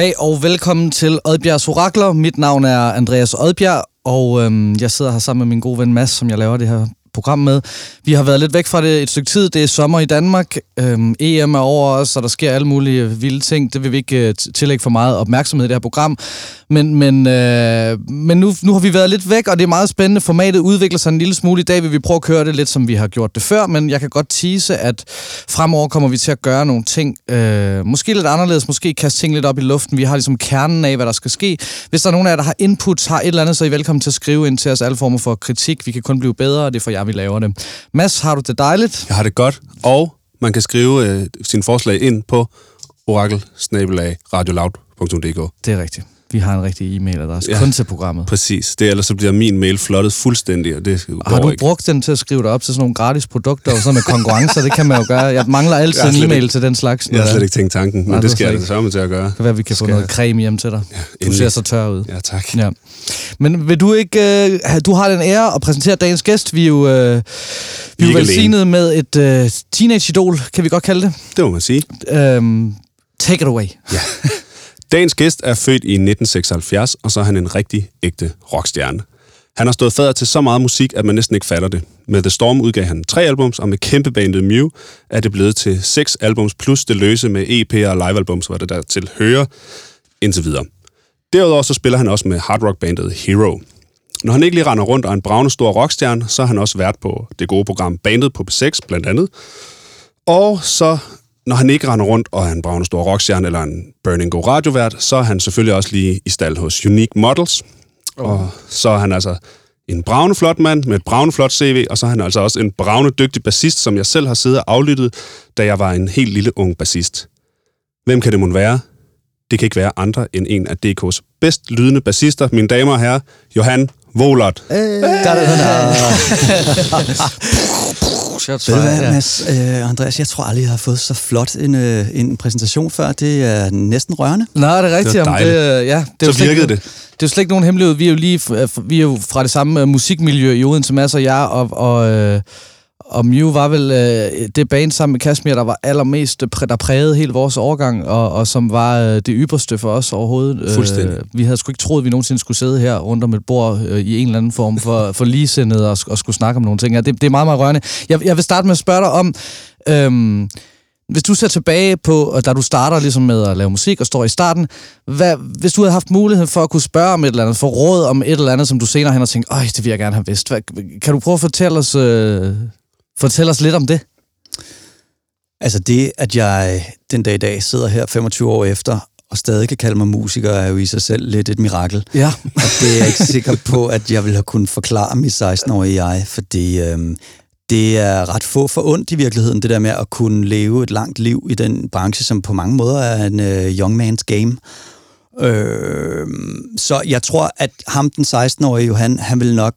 Goddag og velkommen til Oddbjergs Orakler. Mit navn er Andreas Oddbjerg, og øhm, jeg sidder her sammen med min gode ven Mads, som jeg laver det her program med. Vi har været lidt væk fra det et stykke tid. Det er sommer i Danmark. Øhm, EM er over os, og der sker alle mulige vilde ting. Det vil vi ikke uh, tillægge for meget opmærksomhed i det her program. Men, men, øh, men nu, nu har vi været lidt væk, og det er meget spændende. Formatet udvikler sig en lille smule. I dag vil vi prøve at køre det lidt, som vi har gjort det før, men jeg kan godt tease, at fremover kommer vi til at gøre nogle ting, øh, måske lidt anderledes, måske kaste ting lidt op i luften. Vi har ligesom kernen af, hvad der skal ske. Hvis der er nogen af jer, der har inputs, har et eller andet, så er I velkommen til at skrive ind til os alle former for kritik. Vi kan kun blive bedre, og det får jeg jer, vi laver det. Mads, har du det dejligt? Jeg har det godt, og man kan skrive øh, sine forslag ind på orakel Det er rigtigt. Vi har en rigtig e-mailadresse, ja, kun til programmet. Præcis. Det, ellers så bliver min mail flottet fuldstændig, og det Har du ikke. brugt den til at skrive dig op til sådan nogle gratis produkter og sådan med konkurrencer? det kan man jo gøre. Jeg mangler altid jeg en e-mail ikke, til den slags. Jeg har slet ikke tænkt tanken, men Nej, det skal jeg da med til at gøre. Det kan være, vi kan få noget creme hjem til dig. Ja, du ser så tør ud. Ja, tak. Ja. Men vil du ikke... Uh, du har den ære at præsentere dagens gæst. Vi er jo, uh, vi er jo velsignet med et uh, teenage-idol, kan vi godt kalde det. Det må man sige. Um, take it away. Ja. Dagens gæst er født i 1976, og så er han en rigtig ægte rockstjerne. Han har stået fader til så meget musik, at man næsten ikke fatter det. Med The Storm udgav han tre albums, og med kæmpebandet Mew er det blevet til seks albums, plus det løse med EP'er og livealbums, hvor det der til hører indtil videre. Derudover så spiller han også med hardrock-bandet Hero. Når han ikke lige render rundt og er en bravende stor rockstjerne, så har han også vært på det gode program Bandet på B6, blandt andet. Og så når han ikke render rundt og er en bravende stor rockstjerne eller en Burning Go radiovært, så er han selvfølgelig også lige i stald hos Unique Models. Oh. Og så er han altså en bravende flot mand med et bravende flot CV, og så er han altså også en bravende dygtig bassist, som jeg selv har siddet og aflyttet, da jeg var en helt lille ung bassist. Hvem kan det mon være? Det kan ikke være andre end en af DK's bedst lydende bassister, mine damer og herrer, Johan Volert. Øh. shots Ved hvad, ja. Mads, øh, Andreas, jeg tror aldrig, jeg har fået så flot en, øh, en præsentation før. Det er næsten rørende. Nej, det er rigtigt. Det var dejligt. Det, ja, det så virkede det. Det er jo slet ikke nogen hemmelighed. Vi er jo lige vi er jo fra det samme musikmiljø i Odense, Mads og jeg, og, og øh, og Mew var vel øh, det band sammen med Kashmir, der var allermest, der prægede hele vores overgang, og, og som var øh, det ypperste for os overhovedet. Øh, Fuldstændig. Øh, vi havde sgu ikke troet, at vi nogensinde skulle sidde her rundt om et bord øh, i en eller anden form for, for ligesindet og, og skulle snakke om nogle ting. Ja, det, det er meget, meget rørende. Jeg, jeg vil starte med at spørge dig om... Øh, hvis du ser tilbage på, da du starter ligesom med at lave musik og står i starten, hvad, hvis du havde haft mulighed for at kunne spørge om et eller andet, få råd om et eller andet, som du senere hen har tænkt, øj, det vil jeg gerne have vidst. Hvad, kan du prøve at fortælle os, øh, Fortæl os lidt om det. Altså det, at jeg den dag i dag sidder her 25 år efter, og stadig kan kalde mig musiker, er jo i sig selv lidt et mirakel. Ja. og det er jeg ikke sikker på, at jeg ville have kunnet forklare mit 16-årige jeg, fordi øhm, det er ret få for ondt i virkeligheden, det der med at kunne leve et langt liv i den branche, som på mange måder er en øh, young man's game. Øh, så jeg tror, at ham, den 16-årige Johan, han vil nok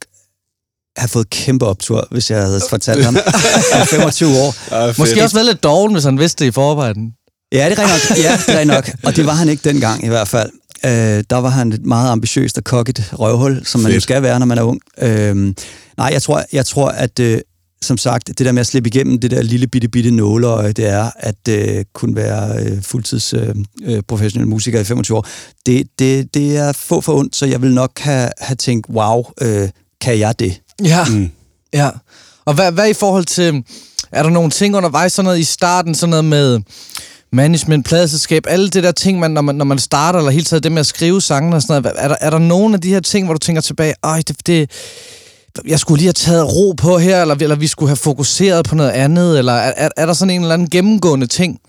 have fået kæmpe optur, hvis jeg havde fortalt ham om 25 år. Ja, Måske også været lidt doven, hvis han vidste det i forvejen. Ja, det er nok. Ja, det er nok. Og det var han ikke dengang i hvert fald. Øh, der var han et meget ambitiøst og kokket røvhul, som man jo skal være, når man er ung. Øh, nej, jeg tror, jeg tror at øh, som sagt, det der med at slippe igennem det der lille bitte bitte nåleøje, det er at øh, kunne være øh, fuldtids øh, øh professionel musiker i 25 år. Det, det, det er få for ondt, så jeg vil nok have, have tænkt, wow, øh, kan jeg det? Ja, mm. ja. Og hvad, hvad i forhold til, er der nogle ting undervejs, sådan noget i starten, sådan noget med management, pladselskab, alle det der ting, man, når, man, når man starter, eller helt taget det med at skrive sange og sådan noget, er der, er der nogle af de her ting, hvor du tænker tilbage, ej, det, det, jeg skulle lige have taget ro på her, eller, eller vi skulle have fokuseret på noget andet, eller er, er, er der sådan en eller anden gennemgående ting?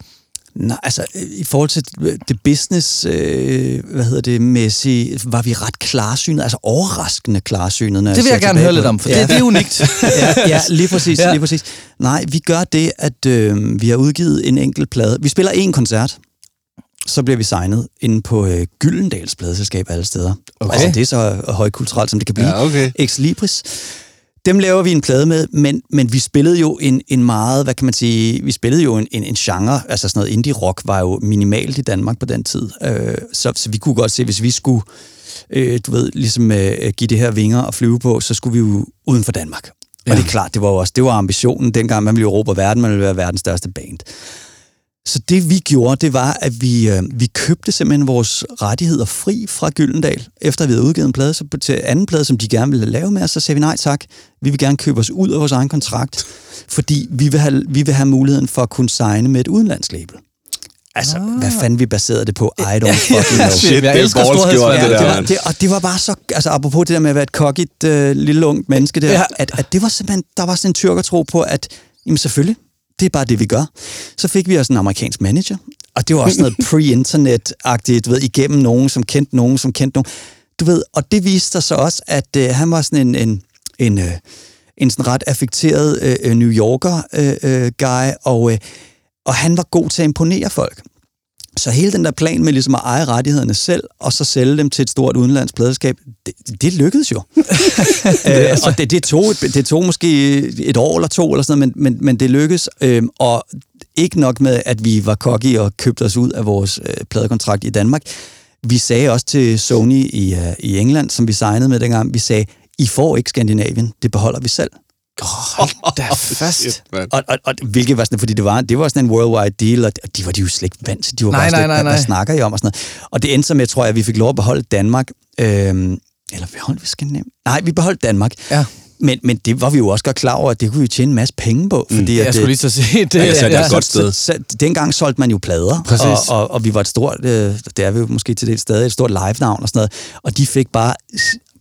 Nej, altså i forhold til det business, øh, hvad hedder det, mæssigt, var vi ret klarsynet, altså overraskende klarsynet. det vil jeg, jeg gerne høre lidt om, for ja. det, det er unikt. ja, ja, lige præcis, ja. lige præcis. Nej, vi gør det, at øh, vi har udgivet en enkelt plade. Vi spiller en koncert, så bliver vi signet inde på øh, Gyldendals pladeselskab alle steder. Okay. Altså, det er så højkulturelt, som det kan blive. Ja, okay. Ex Libris. Dem laver vi en plade med, men, men vi spillede jo en, en meget, hvad kan man sige, vi spillede jo en, en, en genre, altså sådan noget indie-rock var jo minimalt i Danmark på den tid. Øh, så, så vi kunne godt se, hvis vi skulle, øh, du ved, ligesom øh, give det her vinger og flyve på, så skulle vi jo uden for Danmark. Ja. Og det er klart, det var jo også, det var ambitionen dengang, man ville jo råbe verden, man ville være verdens største band. Så det vi gjorde, det var, at vi, øh, vi købte simpelthen vores rettigheder fri fra Gyldendal. Efter vi havde udgivet en plade så til anden plade, som de gerne ville lave med os, så sagde vi nej tak. Vi vil gerne købe os ud af vores egen kontrakt, fordi vi vil have, vi vil have muligheden for at kunne signe med et udenlandslabel. Altså, ah. hvad fanden vi baserede det på? I don't fucking know. Shit, det er ballsgjort, det der, det var, det, og det var bare så, altså apropos det der med at være et kokkigt øh, lille ungt menneske der, ja. at, at det var simpelthen, der var sådan en tyrkertro på, at jamen selvfølgelig, det er bare det, vi gør. Så fik vi også en amerikansk manager, og det var også noget pre-internet-agtigt, ved, igennem nogen, som kendte nogen, som kendte nogen. Du ved, og det viste sig også, at øh, han var sådan en, en, en, øh, en sådan ret affekteret øh, New Yorker-guy, øh, øh, guy, og, øh, og han var god til at imponere folk. Så hele den der plan med ligesom at eje rettighederne selv, og så sælge dem til et stort udenlandsk pladeskab, det, det lykkedes jo. øh, og det, det, tog, det tog måske et år eller to, eller sådan noget, men, men, men det lykkedes. Øh, og ikke nok med, at vi var cocky og købte os ud af vores øh, pladekontrakt i Danmark. Vi sagde også til Sony i, uh, i England, som vi signede med dengang, vi sagde, I får ikke Skandinavien, det beholder vi selv. Hold da fast. og, og, og, hvilket var sådan, fordi det var, det var sådan en worldwide deal, og de var de jo slet ikke vant til. De var nej, bare nej, slet, nej, nej. hvad snakker I om? Og, sådan noget. og det endte så med, tror jeg, at vi fik lov at beholde Danmark. Øhm, eller beholdt vi Skandinavien? Nej, vi beholdt Danmark. Ja. Men, men det var vi jo også godt klar over, at det kunne vi tjene en masse penge på. Fordi Mm. at, Jeg skulle lige så sige det. Ja, det er et godt sted. Så, så, dengang solgte man jo plader, Præcis. og, og, og vi var et stort, øh, det er vi jo måske til det stadig, et stort live-navn og sådan noget, og de fik bare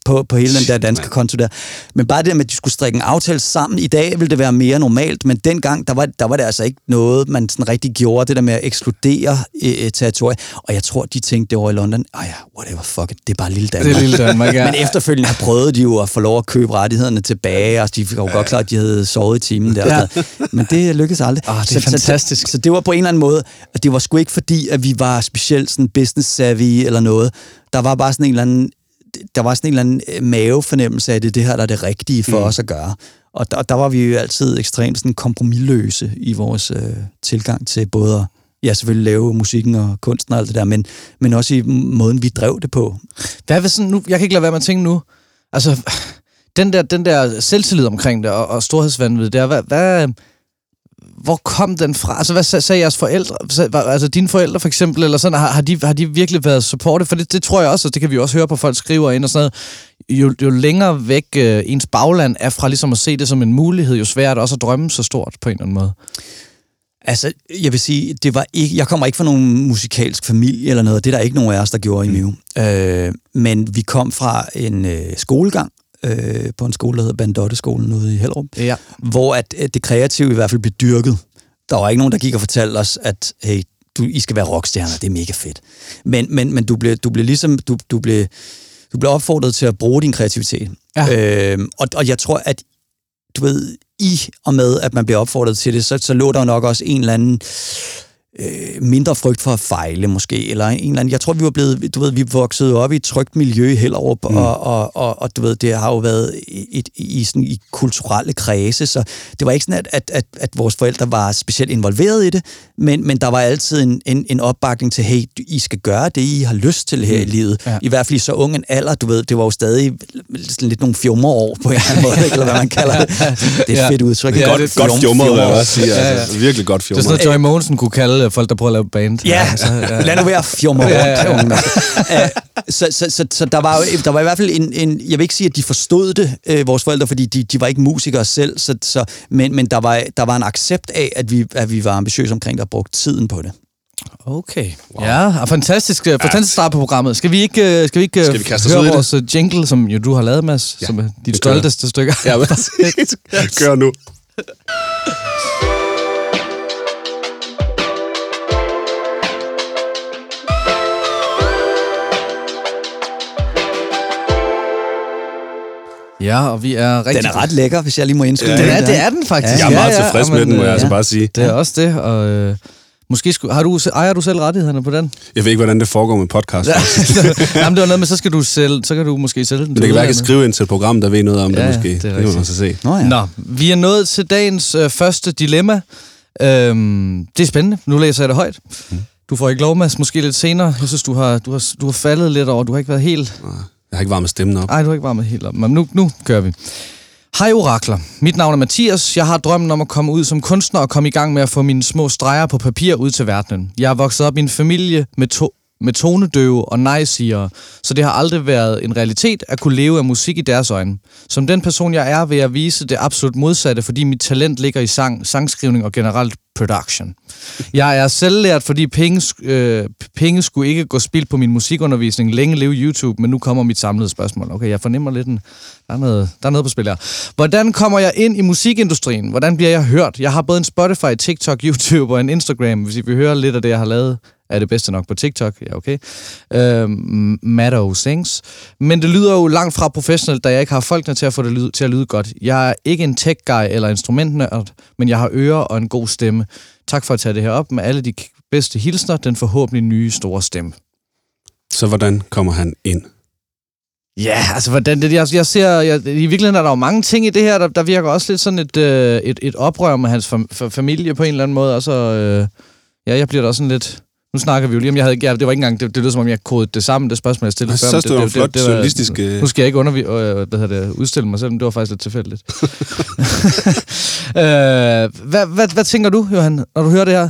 på, på hele den der danske konto der. Men bare det med, at de skulle strikke en aftale sammen, i dag ville det være mere normalt, men dengang, der var, der var det altså ikke noget, man sådan rigtig gjorde, det der med at ekskludere øh, territoriet. Og jeg tror, de tænkte det over i London, ah ja, whatever, fuck it, det er bare lille Danmark. Det er lille Danmark, ja. Men efterfølgende har prøvet de jo at få lov at købe rettighederne tilbage, og de fik jo godt klart, at de havde sovet i timen der. Ja. Men det lykkedes aldrig. Ah, det er fantastisk. Så, så, det var på en eller anden måde, at det var sgu ikke fordi, at vi var specielt sådan business savvy eller noget. Der var bare sådan en eller anden der var sådan en eller anden øh, mavefornemmelse af, det det her, der er det rigtige for mm. os at gøre. Og der, der var vi jo altid ekstremt sådan kompromilløse i vores øh, tilgang til både at ja, selvfølgelig lave musikken og kunsten og alt det der, men, men også i måden, vi drev det på. Hvad vil sådan, nu, jeg kan ikke lade være med at tænke nu, altså, den der, den der selvtillid omkring det, og, og storhedsvandvid, der, hvad, hvad, hvor kom den fra? Altså, hvad sagde jeres forældre? Altså, dine forældre for eksempel, eller sådan, har, har, de, har de virkelig været supportive? For det, det tror jeg også, og det kan vi også høre på, folk skriver ind og sådan noget. Jo, jo længere væk øh, ens bagland er fra ligesom at se det som en mulighed, jo sværere er det også at drømme så stort på en eller anden måde. Altså, jeg vil sige, det var ikke, jeg kommer ikke fra nogen musikalsk familie eller noget. Det er der ikke nogen af os, der gjorde mm. i Miu. Øh, men vi kom fra en øh, skolegang, øh, på en skole, der hedder Bandotteskolen ude i Hellerup, Ja. hvor at, at det kreative i hvert fald blev dyrket. Der var ikke nogen, der gik og fortalte os, at hey, du, I skal være rockstjerner, det er mega fedt. Men, men, men du, blev, du blev ligesom, du, du, blev, du blev opfordret til at bruge din kreativitet. Ja. Øh, og, og jeg tror, at du ved, i og med, at man bliver opfordret til det, så, så lå der nok også en eller anden øh, mindre frygt for at fejle måske, eller en eller anden, jeg tror, vi var blevet, du ved, vi voksede op i et trygt miljø i Hellerup, mm. og, og, og, og, du ved, det har jo været i, i, i, sådan, i kulturelle kredse, så det var ikke sådan, at, at, at, at vores forældre var specielt involveret i det, men, men der var altid en, en, en opbakning til, hey, I skal gøre det, I har lyst til her mm. i livet. Ja. I hvert fald i så ung en alder, du ved, det var jo stadig sådan lidt nogle fjummerår på en eller anden måde, ikke? eller hvad man kalder det. Det er et Ja. fedt udtryk. Ja, Godt, det- godt fjumret, vil jeg fjummer. også. Ja, ja. Altså, virkelig godt Det er sådan noget, Joy Mogensen kunne kalde øh, folk, der prøver at lave band. Ja, Altså, ja. lad nu være fjummer rundt, Ja, ja, ja. Øh, så, så, så, så der var jo der var i hvert fald en, en, jeg vil ikke sige, at de forstod det, øh, vores forældre, fordi de, de var ikke musikere selv, så, så, men, men der, var, der var en accept af, at vi, at vi var ambitiøse omkring det og brugte tiden på det. Okay. Wow. Ja, og fantastisk, ja. fantastisk start på programmet. Skal vi ikke, øh, skal vi ikke øh, Skal vi kaste høre det? vores øh, jingle, som jo du har lavet, Mads, ja, som er dit det gør stolteste stykker? Ja, præcis. Kør nu. Ja, og vi er rigtig... Den er ret lækker, hvis jeg lige må indskyde. Ja, Den ja. er, det er den faktisk. Jeg er meget tilfreds med men, den, må jeg øh, altså bare sige. Det er også det, og øh, måske skulle, har du, ejer du selv rettighederne på den? Jeg ved ikke, hvordan det foregår med podcast. Ja. Jamen, det var noget med, så skal du sælge, så kan du måske sælge den. Men det kan være, at jeg kan skrive ind til et program, der ved noget om Ja, det ja, måske. det er Det, må rigtigt. man så se. Nå ja. Nå, vi er nået til dagens øh, første dilemma. Øhm, det er spændende. Nu læser jeg det højt. Mm. Du får ikke lov, Mads, måske lidt senere. Jeg synes, du har, du har, du har faldet lidt over. Du har ikke været helt... Jeg har ikke varmet stemmen op. Nej, du har ikke varmet helt op. Men nu, nu kører vi. Hej orakler. Mit navn er Mathias. Jeg har drømmen om at komme ud som kunstner og komme i gang med at få mine små streger på papir ud til verdenen. Jeg er vokset op i en familie med, to med tonedøve og nej-sigere, så det har aldrig været en realitet at kunne leve af musik i deres øjne. Som den person, jeg er, vil jeg vise det absolut modsatte, fordi mit talent ligger i sang, sangskrivning og generelt production. Jeg er selvlært, fordi penge, øh, penge skulle ikke gå spild på min musikundervisning. Længe leve YouTube, men nu kommer mit samlede spørgsmål. Okay, jeg fornemmer lidt en... Der er noget, der er noget på spil her. Hvordan kommer jeg ind i musikindustrien? Hvordan bliver jeg hørt? Jeg har både en Spotify, TikTok, YouTube og en Instagram, hvis I vil høre lidt af det, jeg har lavet er det bedste nok på TikTok, ja okay. Øh, Maddow Sings. Men det lyder jo langt fra professionelt, da jeg ikke har folkene til at få det lyde, til at lyde godt. Jeg er ikke en tech-guy eller instrumentnørd, men jeg har ører og en god stemme. Tak for at tage det her op med alle de bedste hilsner, den forhåbentlig nye store stemme. Så hvordan kommer han ind? Ja, altså hvordan det, jeg, jeg ser, jeg, i virkeligheden er der jo mange ting i det her, der, der virker også lidt sådan et, øh, et, et oprør med hans fam, familie på en eller anden måde, og så, øh, ja, jeg bliver da også sådan lidt, nu snakker vi jo lige om, jeg havde, ja, det var ikke engang, det, det lød som om, jeg kodede det sammen, det spørgsmål, jeg stillede før. Så det, det, det, flot det, det, journalistisk... Det nu skal jeg ikke undervi, øh, hvad det, udstille mig selv, men det var faktisk lidt tilfældigt. øh, hvad, hvad, hvad tænker du, Johan, når du hører det her?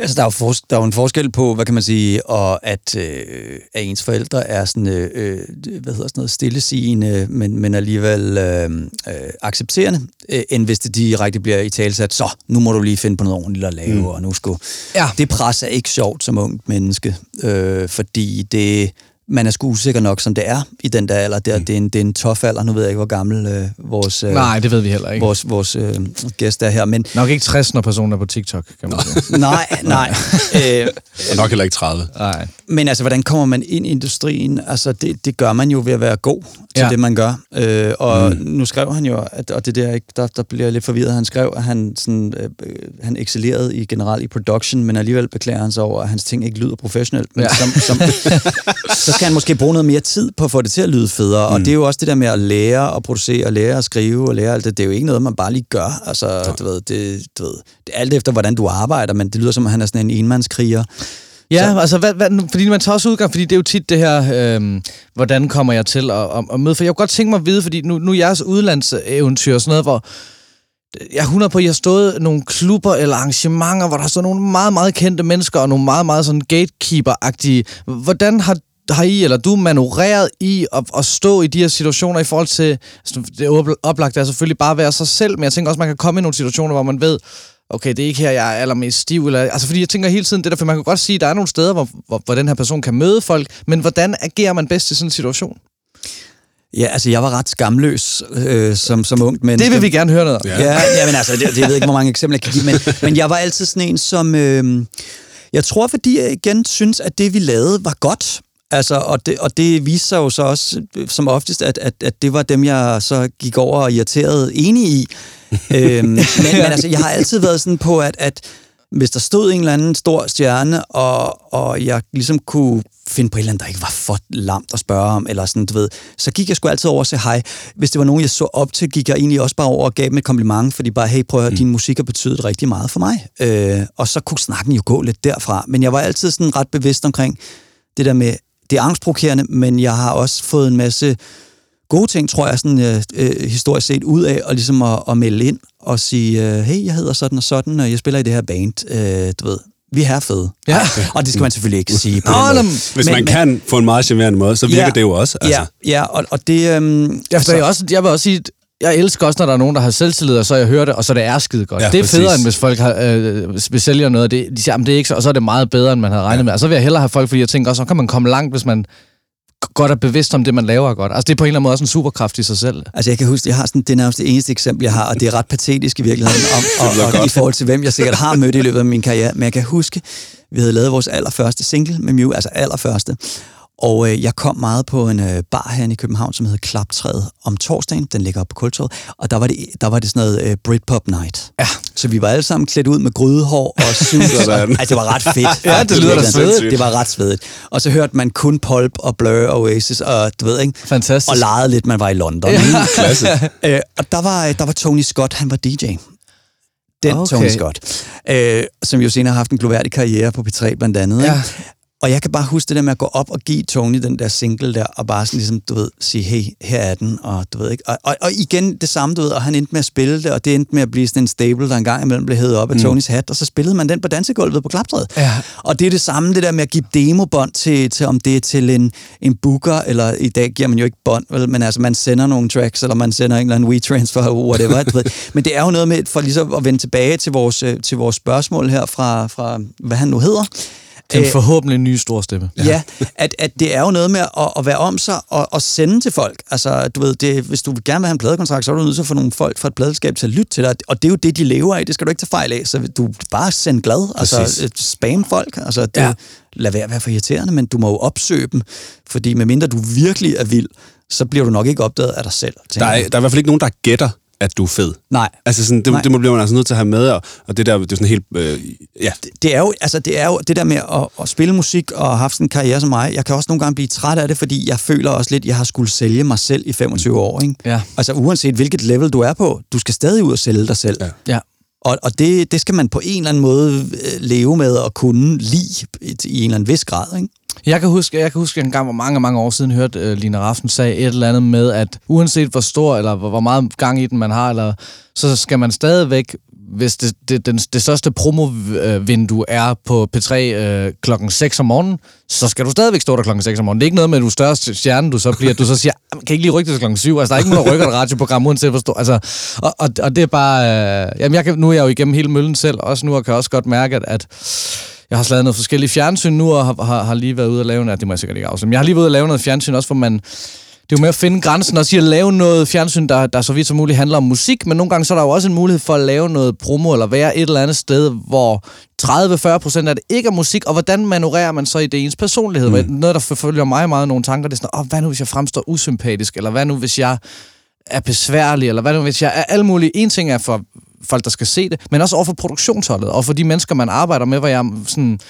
Altså, der er, jo for, der er jo en forskel på, hvad kan man sige, og at, øh, at ens forældre er sådan, øh, øh hvad hedder sådan noget, stillesigende, men, men alligevel øh, øh, accepterende, øh, end hvis det direkte bliver i talsat, så nu må du lige finde på noget ordentligt at lave, mm. og nu skal... Ja. Det pres er ikke sjovt som ungt menneske, øh, fordi det man er sgu usikker nok, som det er i den der alder. Der, mm. det, er en, det er en tof alder. Nu ved jeg ikke, hvor gammel øh, vores, øh, Nej, det ved vi heller ikke. vores, vores øh, gæst er her. Men, nok ikke 60, når personer på TikTok, kan man sige. nej, nej. øh, og nok heller ikke 30. Nej. Men altså, hvordan kommer man ind i industrien? Altså, det, det gør man jo ved at være god til ja. det, man gør. Øh, og mm. nu skrev han jo, at, og det der, der, der bliver lidt forvirret, han skrev, at han, sådan, øh, han excellerede i generelt i production, men alligevel beklager han sig over, at hans ting ikke lyder professionelt. Men ja. som, som, så skal han måske bruge noget mere tid på at få det til at lyde federe. Mm. Og det er jo også det der med at lære at producere, og lære at skrive og lære alt det. Det er jo ikke noget, man bare lige gør. Altså, du ved, det, du ved, det er alt efter, hvordan du arbejder, men det lyder som, at han er sådan en enmandskriger. Ja, så. altså, hvad, hvad, fordi man tager også udgang, fordi det er jo tit det her, øh, hvordan kommer jeg til at, at, at møde, for jeg kunne godt tænke mig at vide, fordi nu, nu er jeres udlandseventyr og sådan noget, hvor jeg er 100 på, at I har stået nogle klubber eller arrangementer, hvor der stået nogle meget, meget kendte mennesker, og nogle meget, meget sådan gatekeeper-agtige. Hvordan har har I, eller du, manøvreret i at, at stå i de her situationer i forhold til, altså, det oplagt er selvfølgelig bare at være sig selv, men jeg tænker også, man kan komme i nogle situationer, hvor man ved, okay, det er ikke her, jeg er allermest stiv. Eller, altså, fordi jeg tænker hele tiden det der, for man kan godt sige, at der er nogle steder, hvor, hvor, hvor den her person kan møde folk, men hvordan agerer man bedst i sådan en situation? Ja, altså jeg var ret skamløs øh, som, som ung menneske. Det vil vi gerne høre noget om. Ja, ja, ja men altså, det, det, jeg ved ikke, hvor mange eksempler jeg kan give, men, men jeg var altid sådan en, som... Øh, jeg tror, fordi jeg igen synes, at det, vi lavede, var godt. Altså, og, det, og det viste sig jo så også som oftest, at, at, at det var dem, jeg så gik over og irriteret enig i. øhm, men, men altså, jeg har altid været sådan på, at, at hvis der stod en eller anden stor stjerne, og, og jeg ligesom kunne finde på et eller andet, der ikke var for lamt at spørge om, eller sådan, du ved, så gik jeg sgu altid over og sagde hej. Hvis det var nogen, jeg så op til, gik jeg egentlig også bare over og gav dem et kompliment, fordi bare, hey, prøv at høre, mm. din musik har betydet rigtig meget for mig. Øh, og så kunne snakken jo gå lidt derfra. Men jeg var altid sådan ret bevidst omkring det der med, det er angstprovokerende, men jeg har også fået en masse gode ting, tror jeg, sådan, øh, øh, historisk set, ud af og ligesom at, at melde ind og sige, øh, hey, jeg hedder sådan og sådan, og jeg spiller i det her band, øh, du ved, vi er fede. Ja. Og det skal man selvfølgelig ikke sige på Nå, den måde. Hvis men, man kan på en meget charmerende måde, så virker ja, det jo også. Altså. Ja, ja og, og det... Øhm, ja, for jeg, også, jeg vil også sige, jeg elsker også, når der er nogen, der har selvtillid, og så jeg hører det, og så det er skide godt. Ja, det er præcis. federe, end hvis folk har, øh, hvis sælger noget, det, de siger, det er ikke så, og så er det meget bedre, end man havde regnet ja. med. Og så vil jeg hellere have folk, fordi jeg tænker også, så kan man komme langt, hvis man godt er bevidst om det, man laver godt. Altså, det er på en eller anden måde også en superkraft i sig selv. Altså, jeg kan huske, jeg har sådan, det er nærmest det eneste eksempel, jeg har, og det er ret patetisk i virkeligheden, om, og, og, i forhold til, hvem jeg sikkert har mødt i løbet af min karriere. Men jeg kan huske, vi havde lavet vores allerførste single med Mew, altså allerførste. Og øh, jeg kom meget på en øh, bar her i København, som hedder Klaptræet om torsdagen. Den ligger op på Kultorvet. Og der var det, der var det sådan noget øh, Britpop Night. Ja. Så vi var alle sammen klædt ud med grydehår og suit. altså, det var ret fedt. ja, det lyder da svedigt. Det var ret svedigt. Og så hørte man kun Pulp og Blur og Oasis og du ved ikke. Fantastisk. Og legede lidt, man var i London. Ja. øh, og der var, der var Tony Scott, han var DJ. Den okay. Tony Scott. Øh, som jo senere har haft en gloværdig karriere på P3 blandt andet. Ja. Og jeg kan bare huske det der med at gå op og give Tony den der single der, og bare sådan ligesom, du ved, sige, hey, her er den, og du ved ikke. Og, og, og igen det samme, du ved, og han endte med at spille det, og det endte med at blive sådan en stable, der engang imellem blev hævet op af mm. Tonys hat, og så spillede man den på dansegulvet på klaptræet. Ja. Og det er det samme, det der med at give demobånd til, til om det er til en, en booker, eller i dag giver man jo ikke bånd, vel, men altså man sender nogle tracks, eller man sender en eller anden WeTransfer, whatever. du ved. Men det er jo noget med, for ligesom at vende tilbage til vores, øh, til vores spørgsmål her fra, fra hvad han nu hedder, Den forhåbentlig nye store stemme. Ja, ja at, at det er jo noget med at, at være om sig og, og sende til folk. Altså, du ved, det, hvis du gerne vil have en pladekontrakt, så er du nødt til at få nogle folk fra et pladeskab til at lytte til dig. Og det er jo det, de lever af. Det skal du ikke tage fejl af. Så du bare send glad. Altså, Præcis. øh, spam folk. Altså, det, Ja. lad være at være for irriterende, men du må jo opsøge dem. Fordi medmindre du virkelig er vild, så bliver du nok ikke opdaget af dig selv. Der er, der er i hvert fald ikke nogen, der gætter, at du er fed. Nej. Altså sådan, det, Nej. det må bliver man altså nødt til at have med, og, og det der, det er sådan helt, øh, ja, det er jo, altså det er jo det der med at, at spille musik og have haft sådan en karriere som mig. Jeg kan også nogle gange blive træt af det, fordi jeg føler også lidt, at jeg har skulle sælge mig selv i 25 år. Ikke? Ja. Altså uanset hvilket level du er på, du skal stadig ud og sælge dig selv. Ja. Ja. Og, og det, det skal man på en eller anden måde øh, leve med og kunne lide i, en eller anden vis grad. Ikke? Jeg kan huske, jeg kan huske en gang, hvor mange, mange år siden hørte øh, Lina Raffen sagde et eller andet med, at uanset hvor stor eller hvor, hvor meget gang i den man har, eller, så skal man stadigvæk, hvis det, det, den, det største promovindue er på P3 øh, klokken 6 om morgenen, så skal du stadigvæk stå der klokken 6 om morgenen. Det er ikke noget med, at du er største stjerne, du så bliver, du så siger, ah, kan I ikke lige rykke det til klokken 7? Altså, der er ikke nogen, der rykker et radioprogram, uanset hvor stor. Altså, og, og, og det er bare... Øh, jamen, jeg kan, nu er jeg jo igennem hele møllen selv, også nu, og kan også godt mærke, at, at jeg har slået lavet noget forskelligt fjernsyn nu, og har, har, har lige været ude og lave noget. Det må jeg sikkert ikke afsløre. Men jeg har lige været ude og lave noget fjernsyn også, hvor man... Det er jo med at finde grænsen og sige at lave noget fjernsyn, der, der så vidt som muligt handler om musik, men nogle gange så er der jo også en mulighed for at lave noget promo, eller være et eller andet sted, hvor 30-40 procent af det ikke er musik, og hvordan manøvrerer man så i det ens personlighed? Mm. Noget, der forfølger mig meget nogle tanker, det er sådan, oh, hvad nu hvis jeg fremstår usympatisk, eller hvad nu hvis jeg er besværlig, eller hvad nu hvis jeg er alle mulige. En ting er for folk, der skal se det, men også over for produktionsholdet, og for de mennesker, man arbejder med, hvor jeg er, sådan,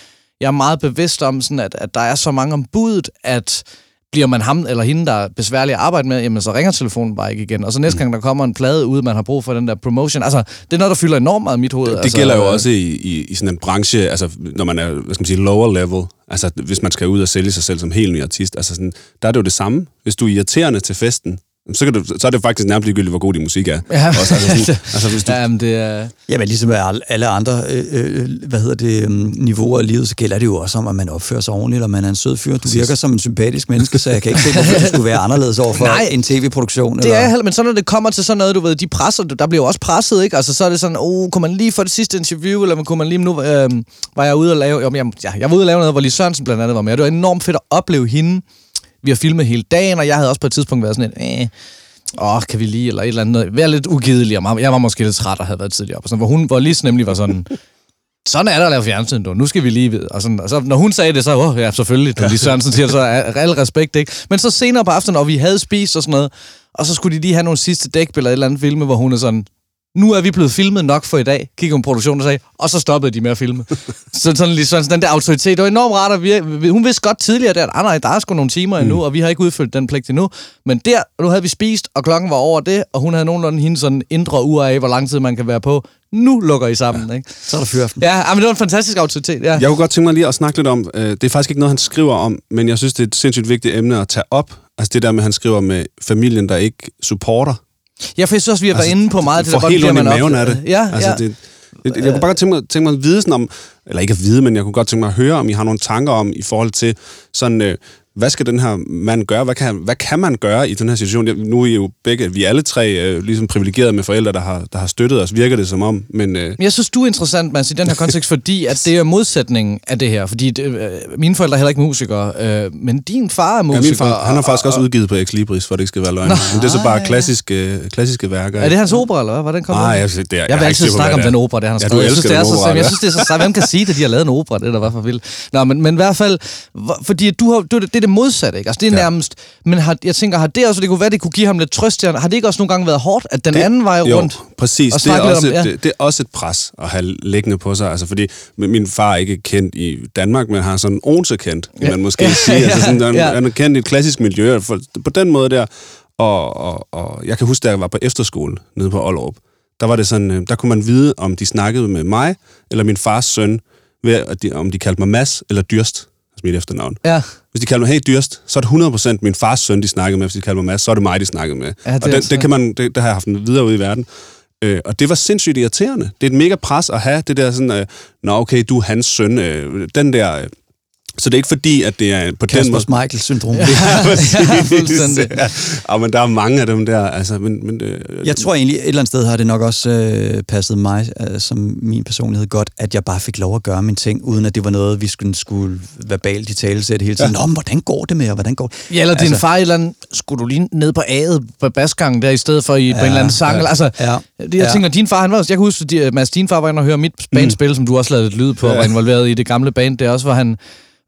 jeg er meget bevidst om, sådan at, at der er så mange om budet, at bliver man ham eller hende, der er besværlig at arbejde med, jamen så ringer telefonen bare ikke igen. Og så næste gang, der kommer en plade ud, man har brug for den der promotion. Altså, det er noget, der fylder enormt meget i mit hoved. Det altså, gælder jo øh, også i, i, i sådan en branche, altså når man er, hvad skal man sige, lower level, altså hvis man skal ud og sælge sig selv som helt ny artist, altså sådan, der er det jo det samme. Hvis du er irriterende til festen, så, kan du, så er det faktisk nærmest ligegyldigt, hvor god din musik er. Ja, Også, altså, sådan, altså hvis du, ja, men det er... Jamen ligesom med al- alle andre øh, øh, hvad hedder det, um, niveauer i livet, så gælder det jo også om, at man opfører sig ordentligt, og man er en sød fyr. Du virker som en sympatisk menneske, så jeg kan ikke se, hvorfor du skulle være anderledes over for Nej. en tv-produktion. Det eller... er heller, men så når det kommer til sådan noget, du ved, de presser, der bliver jo også presset, ikke? Altså så er det sådan, oh, kunne man lige få det sidste interview, eller kunne man lige nu, øh, var jeg ude og lave, jo, jeg, ja, jeg var ude og lave noget, hvor Lis Sørensen blandt andet var med, og det var enormt fedt at opleve hende. Vi har filmet hele dagen, og jeg havde også på et tidspunkt været sådan en, øh, åh, kan vi lige, eller et eller andet, være lidt ugidelig, og jeg var måske lidt træt og havde været tidligere op, og sådan, hvor hun, hvor Lis nemlig var sådan, sådan er der at lave fjernsyn, du. Nu skal vi lige ved. Og, sådan, og så, når hun sagde det, så, åh, ja, selvfølgelig. Du, lige Sørensen siger, så er al respekt, ikke? Men så senere på aftenen, og vi havde spist og sådan noget, og så skulle de lige have nogle sidste dækbilleder, et eller andet filme, hvor hun er sådan, nu er vi blevet filmet nok for i dag, kigger hun på produktionen og sagde, og så stoppede de med at filme. så sådan lige sådan, den der autoritet, det var enormt rart at virke. Hun vidste godt tidligere, der, at ah, nej, der er sgu nogle timer endnu, Mm. og vi har ikke udfyldt den pligt endnu. Men der, nu havde vi spist, og klokken var over det, og hun havde nogenlunde hende sådan indre ur af, hvor lang tid man kan være på. Nu lukker I sammen, ja. ikke? Så er der fyraften. Ja, men det var en fantastisk autoritet, ja. Jeg kunne godt tænke mig lige at snakke lidt om, øh, det er faktisk ikke noget, han skriver om, men jeg synes, det er et sindssygt vigtigt emne at tage op. Altså det der med, at han skriver med familien, der ikke supporter. Ja, for jeg synes også, vi har været Altså, inde på meget af det, der helt bliver ondt i man maven af det. Ja, Altså, ja. det, det, jeg kunne bare godt tænke mig, tænke mig at vide sådan om, eller ikke at vide, men jeg kunne godt tænke mig at høre, om I har nogle tanker om i forhold til sådan, øh, hvad skal den her mand gøre? Hvad kan, hvad kan man gøre i den her situation? Jeg- Nu er I jo begge, vi alle tre øh, ligesom privilegerede med forældre, der har, der har støttet os, virker det som om, men øh, jeg synes, du er interessant, Mads, i den her kontekst, fordi at det er modsætningen af det her. Fordi det, øh, mine forældre er heller ikke musikere, øh, men din far er ja, musiker. min far, han har og- faktisk også og- udgivet på Ex Libris, for det ikke skal være løgn. Men det er så bare klassiske, klassiske værker. Er det hans opera, eller hvad? Hvordan kommer Nej, det? jeg, det er, Jeg vil har ikke altid snakke om det den opera, det han har Ja, jeg synes, det er så, opera, jeg ja. synes, det er så. Hvem kan sige det, de har lavet en opera? Det er da i hvert fald vildt. Nå, men, men i hvert fald, fordi du har, det er det modsatte, ikke? Altså, det er Ja. nærmest... Men har, jeg tænker, har det også, det kunne være, det kunne give ham lidt trøst. Har det ikke også nogle gange været hårdt, at den Det- anden vej jo, rundt? præcis. og Det er, også, om- ja. det, det er også et pres at have liggende på sig. Altså, fordi min far er ikke kendt i Danmark, men har sådan onse kendt, Ja. man måske Ja, sige. Altså, sådan, han, ja. han er kendt i et klassisk miljø. for- På den måde der. Og, og, og jeg kan huske, da jeg var på efterskole nede på Ollerup, der var det sådan, øh, der kunne man vide, om de snakkede med mig eller min fars søn, ved at de, om de kaldte mig Mads eller Dyrst. Mit efternavn. Ja. Hvis de kalder mig Hey Dyrst, så er det 100% min fars søn, de snakker med. Hvis de kalder mig Mads, så er det mig, de snakker med. Ja, det og er det, det, kan man, det, det har jeg haft videre ud i verden. Øh, og det var sindssygt irriterende. Det er et mega pres at have det der sådan, øh, nå okay, du er hans søn. Øh, den der... Øh, så det er ikke fordi, at det er på den måde... Kasper Michael-syndrom. Ja. Ja, fuldstændig. ja. Og men der er mange af dem der, altså, men... men øh, Jeg tror egentlig, et eller andet sted har det nok også øh, passet mig øh, som min personlighed godt, at jeg bare fik lov at gøre mine ting, uden at det var noget, vi skulle, skulle verbalt i tale sætte hele tiden. Ja. Nå, men hvordan går det med, og hvordan går det? Ja, eller din altså, far et eller andet, skulle du lige ned på A'et på basgangen der, i stedet for i, ja, på en eller anden sang? ja, altså, ja, jeg ja. tænker, din far, han var også, jeg kan huske, at Mads, din far var inde og høre mit bandspil, mm. som du også lavede et lyd på, ja. og var involveret i det gamle band, det er også, hvor han,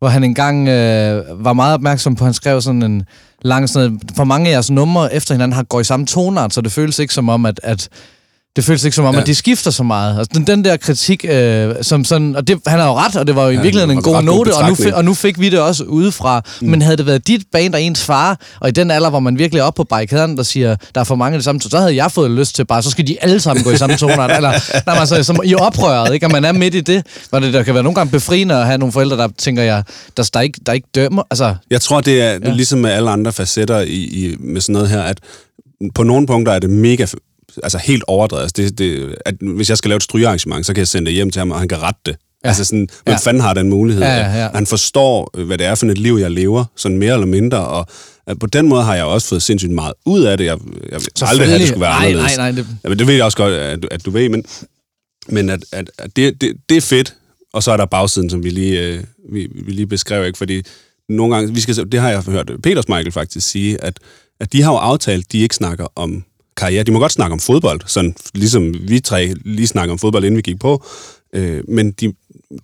hvor han engang øh, var meget opmærksom på, at han skrev sådan en lang sådan for mange af jeres numre efter hinanden har går i samme tonart, så det føles ikke som om, at, at det føles ikke som om, ja. at de skifter så meget. Altså, den, den der kritik, øh, som sådan, og det, han har jo ret, og det var jo i ja, virkeligheden en god note, og nu, og nu fik vi det også udefra. Mm. Men havde det været dit band og ens far, og i den alder, hvor man virkelig er oppe på barrikaderne, der siger, der er for mange af det samme, så havde jeg fået lyst til bare, så skal de alle sammen gå i samme tonart. eller, nej, altså, som i oprøret, ikke? Og man er midt i det, hvor det der kan være nogle gange befriende at have nogle forældre, der tænker jeg, der, der, ikke, der ikke dømmer. Altså, jeg tror, det er ja. ligesom med alle andre facetter i, i, med sådan noget her, at på nogle punkter er det mega altså helt overdrevet. Altså det, det, at hvis jeg skal lave et strygearrangement, så kan jeg sende det hjem til ham, og han kan rette det. Ja. Altså sådan, hvem ja. fanden har den mulighed? Ja, ja, ja. Han forstår, hvad det er for et liv, jeg lever, sådan mere eller mindre, og på den måde har jeg også fået sindssygt meget ud af det. Jeg, jeg vil aldrig have, at det skulle være nej, anderledes. Nej, nej, det... Ja, men det ved jeg også godt, at, at du ved, men, men at, at, at det, det, det er fedt, og så er der bagsiden, som vi lige, øh, vi, vi lige beskrev, ikke? fordi nogle gange, vi skal, det har jeg hørt Peters Michael faktisk sige, at, at de har jo aftalt, de ikke snakker om karriere. De må godt snakke om fodbold, sådan ligesom vi tre lige snakker om fodbold, inden vi gik på. Øh, men de,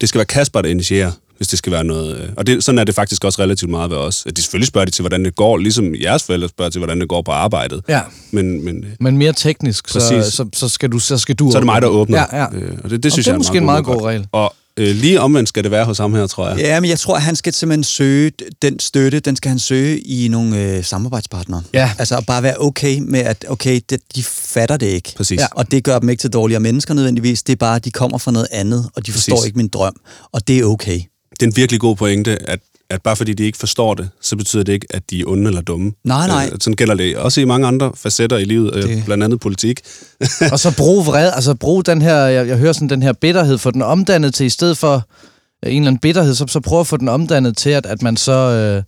det skal være Kasper, der initierer, hvis det skal være noget. Øh. Og det, sådan er det faktisk også relativt meget ved os. De selvfølgelig spørger de til, hvordan det går, ligesom jeres forældre spørger til, hvordan det går på arbejdet. Ja. Men, men, men mere teknisk, så, så, så, skal du, så skal du... Så er det mig, der åbner. Ja, ja. Øh, og det, det synes og det er jeg er måske en meget god regel. Og øh, lige omvendt skal det være hos ham her, tror jeg. Ja, men jeg tror, at han skal simpelthen søge den støtte, den skal han søge i nogle øh, samarbejdspartnere. Ja. Altså at bare være okay med, at okay, det, de fatter det ikke. Præcis. Ja. Og det gør dem ikke til dårligere mennesker nødvendigvis. Det er bare, at de kommer fra noget andet, og de forstår Præcis. ikke min drøm. Og det er okay. Det er en virkelig god pointe, at at bare fordi de ikke forstår det, så betyder det ikke, at de er onde eller dumme. Nej, nej. Øh, sådan gælder det også i mange andre facetter i livet, øh, Det- blandt andet politik. og så brug vred, altså brug den her, jeg, jeg hører sådan den her bitterhed, få den omdannet til, i stedet for øh, en eller anden bitterhed, så, så prøv at få den omdannet til, at, at man så... Øh,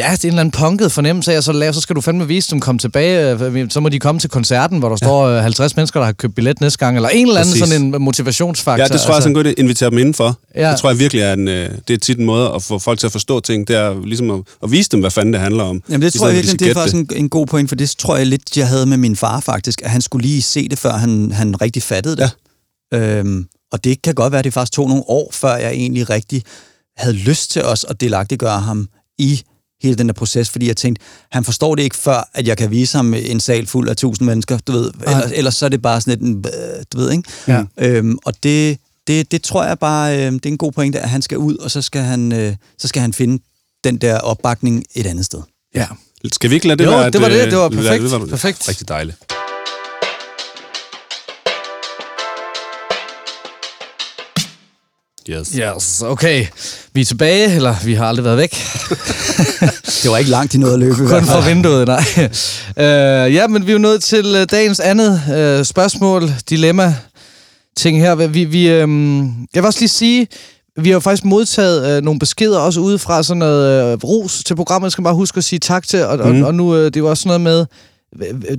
Ja, det er en eller anden punket fornemmelse af, så, lave, så skal du fandme vise dem, komme tilbage, øh, så må de komme til koncerten, hvor der ja. står øh, 50 mennesker, der har købt billet næste gang, eller en eller anden Præcis. sådan en motivationsfaktor. Ja, det tror jeg også er en god idé. Invitere dem indenfor. Ja. Det tror jeg virkelig er en, øh, det er tit en måde at få folk til at forstå ting. Det er ligesom at, at vise dem, hvad fanden det handler om. Jamen det tror jeg virkelig, at det er de faktisk en, en god point, for det tror jeg lidt, jeg havde med min far faktisk, at han skulle lige se det, før han, han rigtig fattede det. Ja. Øhm, og det kan godt være, at det faktisk tog nogle år, før jeg egentlig rigtig havde lyst til os at delagtiggøre ham i hele den der proces, fordi jeg tænkte, han forstår det ikke før, at jeg kan vise ham en sal fuld af tusind mennesker, du ved. Ellers, ellers så er det bare sådan et, en, øh, du ved, ikke? Ja. Øhm, og det, det, det tror jeg bare, øh, det er en god pointe, at han skal ud, og så skal han, øh, så skal han finde den der opbakning et andet sted. Ja. Skal vi ikke lade det Jo, være? det var et, det. øh, Det var perfekt. være- Perfekt. Rigtig dejligt. Yes. Yes, okay. Vi er tilbage, eller vi har aldrig været væk. Det var ikke langt, de nåede at løbe. Kun fra vinduet, nej. Uh, ja, men vi er jo nået til uh, dagens andet uh, spørgsmål, dilemma, ting her. Vi, vi, um, jeg vil også lige sige, vi har jo faktisk modtaget uh, nogle beskeder også udefra, sådan noget uh, ros til programmet. Jeg skal bare huske at sige tak til, og, mm. og, og nu uh, det er jo også sådan noget med, øh,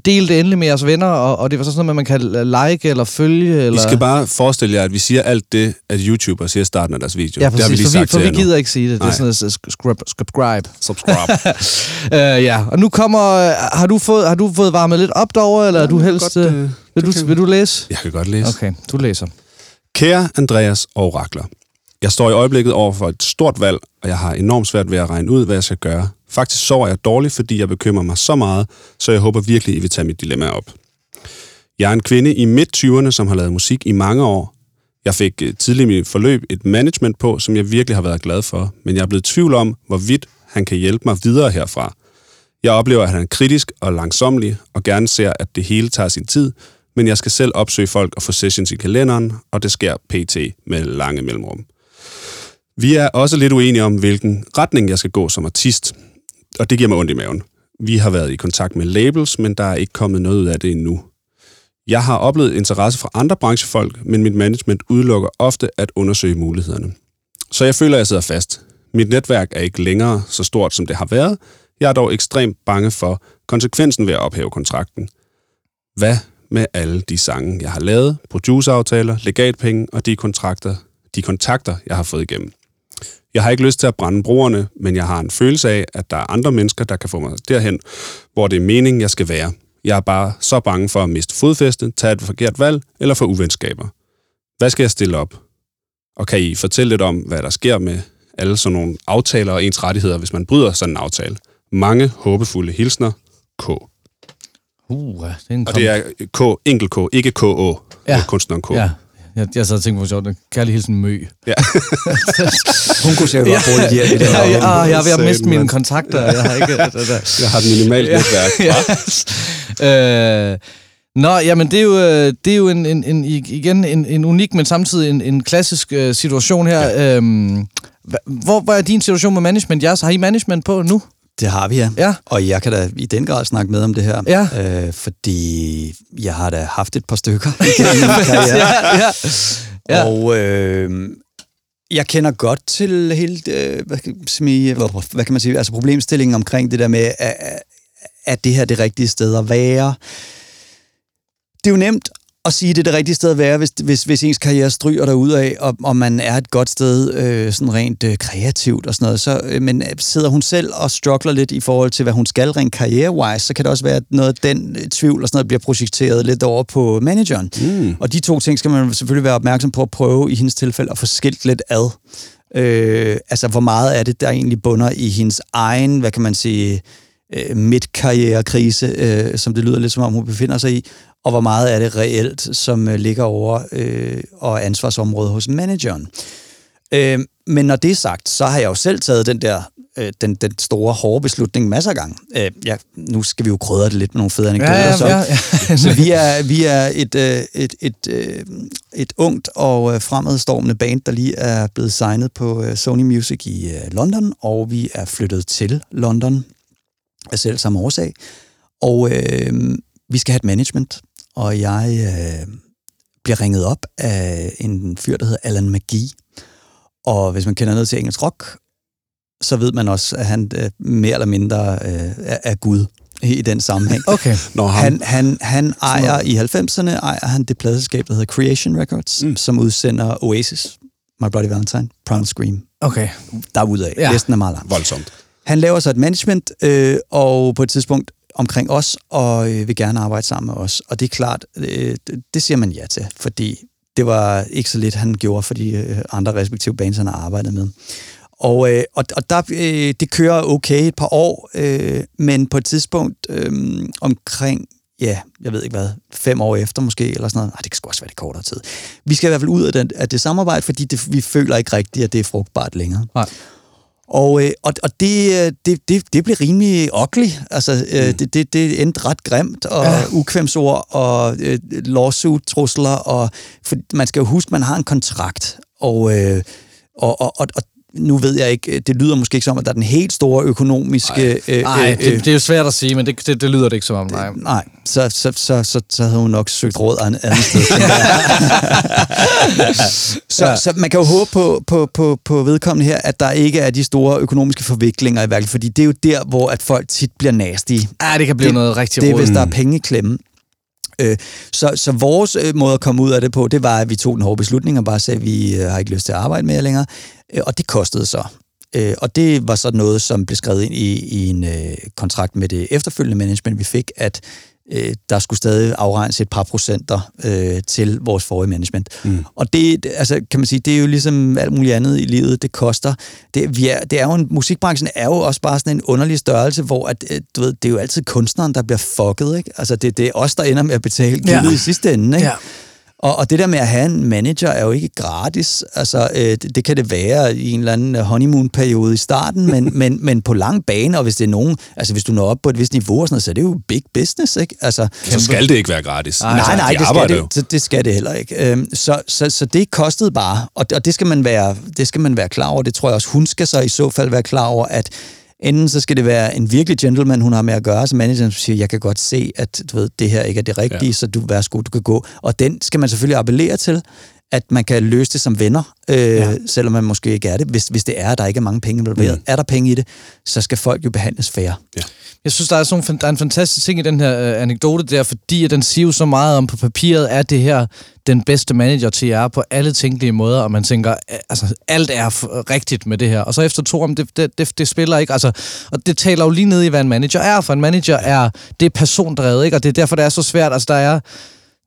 del det endelig med jeres venner, og, og det var så sådan noget med, at man kan like eller følge. Eller... I skal bare forestille jer, at vi siger alt det, at YouTuber siger starten af deres video. Ja, det har vi præcis, lige for, vi, for vi nu. gider ikke sige det. Det er Nej. sådan noget, subscribe. subscribe. Subscribe. Uh, ja, og nu kommer... øh, Har du fået, har du fået varmet lidt op derovre, eller er du helst... godt, øh, øh, vil, det du, kan- vil du læse? Jeg kan godt læse. Okay, du læser. Kære Andreas og Orakler. Jeg står i øjeblikket over for et stort valg, og jeg har enormt svært ved at regne ud, hvad jeg skal gøre. Faktisk sover jeg dårligt, fordi jeg bekymrer mig så meget, så jeg håber virkelig, I vil tage mit dilemma op. Jeg er en kvinde i midt-20'erne, som har lavet musik i mange år. Jeg fik tidlig tidligt i mit forløb et management på, som jeg virkelig har været glad for, men jeg er blevet i tvivl om, hvorvidt han kan hjælpe mig videre herfra. Jeg oplever, at han er kritisk og langsomlig, og gerne ser, at det hele tager sin tid, men jeg skal selv opsøge folk og få sessions i kalenderen, og det sker pt. med lange mellemrum. Vi er også lidt uenige om, hvilken retning jeg skal gå som artist, og det giver mig ondt i maven. Vi har været i kontakt med labels, men der er ikke kommet noget ud af det endnu. Jeg har oplevet interesse fra andre branchefolk, men mit management udelukker ofte at undersøge mulighederne. Så jeg føler, at jeg sidder fast. Mit netværk er ikke længere så stort, som det har været. Jeg er dog ekstremt bange for konsekvensen ved at ophæve kontrakten. Hvad med alle de sange, jeg har lavet, produceraftaler, legatpenge og de kontrakter, de kontakter, jeg har fået igennem? Jeg har ikke lyst til at brænde brugerne, men jeg har en følelse af, at der er andre mennesker, der kan få mig derhen, hvor det er meningen, jeg skal være. Jeg er bare så bange for at miste fodfæste, tage et forkert valg eller få uvenskaber. Hvad skal jeg stille op? Og kan I fortælle lidt om, hvad der sker med alle sådan nogle aftaler og ens rettigheder, hvis man bryder sådan en aftale? Mange håbefulde hilsner. K. Uh, det er en Og det er K, enkelt K, ikke K-O, Ja. kunstneren K. Ja, jeg, jeg sad og tænkte på, hvor sjovt, kærlig hilsen Mø. Ja. Hun kunne sikkert godt bruge lidt hjælp i det Ja, her. ja, jeg er ved at miste mine kontakter. Jeg har ikke... Det der. Jeg har et minimalt netværk. ja. øh, nå, jamen det er jo, øh, det er jo en, en, en, igen en, en unik, men samtidig en, en klassisk øh, situation her. Ja. Øhm, hvor, hvor er din situation med management? Jeres, har I management på nu? Det har vi, ja. Ja. Og jeg kan da i den grad snakke med om det her. Ja. Øh, fordi jeg har da haft et par stykker ja, ja. Ja. Og øh, jeg kender godt til hele, øh, hvad, kan man sige, hvor- hvad kan man sige, altså problemstillingen omkring det der med, at, at det her er det rigtige sted at være. Det er jo nemt at sige, at det er det rigtige sted at være, hvis, hvis, hvis ens karriere stryger derud af, og, og man er et godt sted øh, sådan rent øh, kreativt og sådan noget. Så, øh, men sidder hun selv og struggler lidt i forhold til, hvad hun skal rent karriere-wise, så kan det også være, at noget af den øh, tvivl og sådan noget bliver projekteret lidt over på manageren. Mm. Og de to ting skal man selvfølgelig være opmærksom på at prøve i hendes tilfælde at få skilt lidt ad. Øh, altså, hvor meget er det, der egentlig bunder i hendes egen, hvad kan man sige, øh, midt-karrierekrise, øh, som det lyder lidt som om, hun befinder sig i, og hvor meget er det reelt, som øh, ligger over øh, og ansvarsområde hos manageren. Øh, men når det er sagt, så har jeg jo selv taget den der øh, den, den store, hårde beslutning masser af gange. Øh, ja, nu skal vi jo krydre det lidt med nogle fede anekdoter. Ja, ja, så. ja, ja. Så vi er, vi er et, øh, et, et, øh, et ungt og øh, fremadstormende band, der lige er blevet signet på øh, Sony Music i øh, London, og vi er flyttet til London af selv samme årsag. Og øh, vi skal have et management, og jeg øh, bliver ringet op af en fyr, der hedder Alan McGee. Og hvis man kender noget til engelsk rock, så ved man også, at han øh, mere eller mindre øh, er, er Gud i den sammenhæng. Okay. Når ham, Han, han, han ejer i 90'erne ejer han det pladselskab, der hedder Creation Records, Mm. som udsender Oasis, My Bloody Valentine, Proud Scream. Okay. Derudaf. Ja. Ja. Listen er meget lang. voldsomt. Han laver så et management, øh, og på et tidspunkt omkring os, og øh, vil gerne arbejde sammen med os. Og det er klart, øh, det- det siger man ja til, fordi det var ikke så lidt, han gjorde for de øh, andre respektive bands, han har arbejdet med. Og, øh, og, og der, øh, det kører okay et par år, øh, men på et tidspunkt øh, omkring, ja, jeg ved ikke hvad, fem år efter måske, eller sådan noget. Ej, det kan sgu også være det kortere tid. Vi skal i hvert fald ud af, den, af det samarbejde, fordi det, vi føler ikke rigtigt, at det er frugtbart længere. Nej. Og, øh, og, og det, øh, det, det, det blev rimelig ugly. Altså, øh, mm. det, det, det endte ret grimt, og Ja. ja. ukvemsord, og øh, lawsuit-trusler, og for man skal jo huske, man har en kontrakt, og, øh, og, og, og, og nu ved jeg ikke, det lyder måske ikke som, at der er den helt store økonomiske... øh, Nej, øh, det, det er jo svært at sige, men det, det, det lyder det ikke som om, nej. Nej, så, så, så, så, så havde hun nok søgt råd an- andet sted. så, ja. så man kan jo håbe på, på, på, på vedkommende her, at der ikke er de store økonomiske forviklinger i værket, fordi det er jo der, hvor at folk tit bliver nasty. Ja, det kan blive Det- noget rigtig Det er, råd. hvis der er penge i klemme. Øh, så, så vores øh, måde at komme ud af det på, det var, at vi tog den hårde beslutning og bare sagde, at vi øh, har ikke lyst til at arbejde mere længere. Øh, og det kostede så. Øh, og det var så noget, som blev skrevet ind i, i en øh, kontrakt med det efterfølgende management, vi fik, at øh, der skulle stadig afregnes et par procenter øh, til vores forrige management. Mm. Og det, altså, kan man sige, det er jo ligesom alt muligt andet i livet, det koster. Det, vi er, det er jo en, musikbranchen er jo også bare sådan en underlig størrelse, hvor at, øh, du ved, det er jo altid kunstneren, der bliver fucket, ikke? Altså, det, det er os, der ender med at betale Ja. gildet i sidste ende, ikke? Ja. Og, og det der med at have en manager er jo ikke gratis. Altså, øh, det, det kan det være i en eller anden honeymoon-periode i starten, men, men, men på lang bane, og hvis det er nogen, altså hvis du når op på et vist niveau, sådan noget, så er det jo big business, ikke? Altså, så skal det ikke være gratis. Nej, nej, nej de det, skal det, det, det skal det heller ikke. Øhm, så, så, så det kostede bare, og, og det, skal man være, det skal man være klar over. Det tror jeg også, hun skal så i så fald være klar over, at Enten så skal det være en virkelig gentleman, hun har med at gøre, som manageren siger, jeg kan godt se, at du ved, det her ikke er det rigtige, ja. så du værsgo, du kan gå. Og den skal man selvfølgelig appellere til, at man kan løse det som venner, øh, ja. selvom man måske ikke er det. Hvis, hvis det er, at der ikke er mange penge involveret. Mm. Er der penge i det, så skal folk jo behandles fair. Ja. Jeg synes, der er, sådan, der er en fantastisk ting i den her øh, anekdote der, fordi at den siger jo så meget om på papiret, er det her den bedste manager til jer på alle tænkelige måder, og man tænker, altså alt er rigtigt med det her. Og så efter to om det, det, det, det spiller ikke, altså, og det taler jo lige ned i, hvad en manager er, for en manager er, det er persondrevet, ikke? Og det er derfor, det er så svært, altså der er,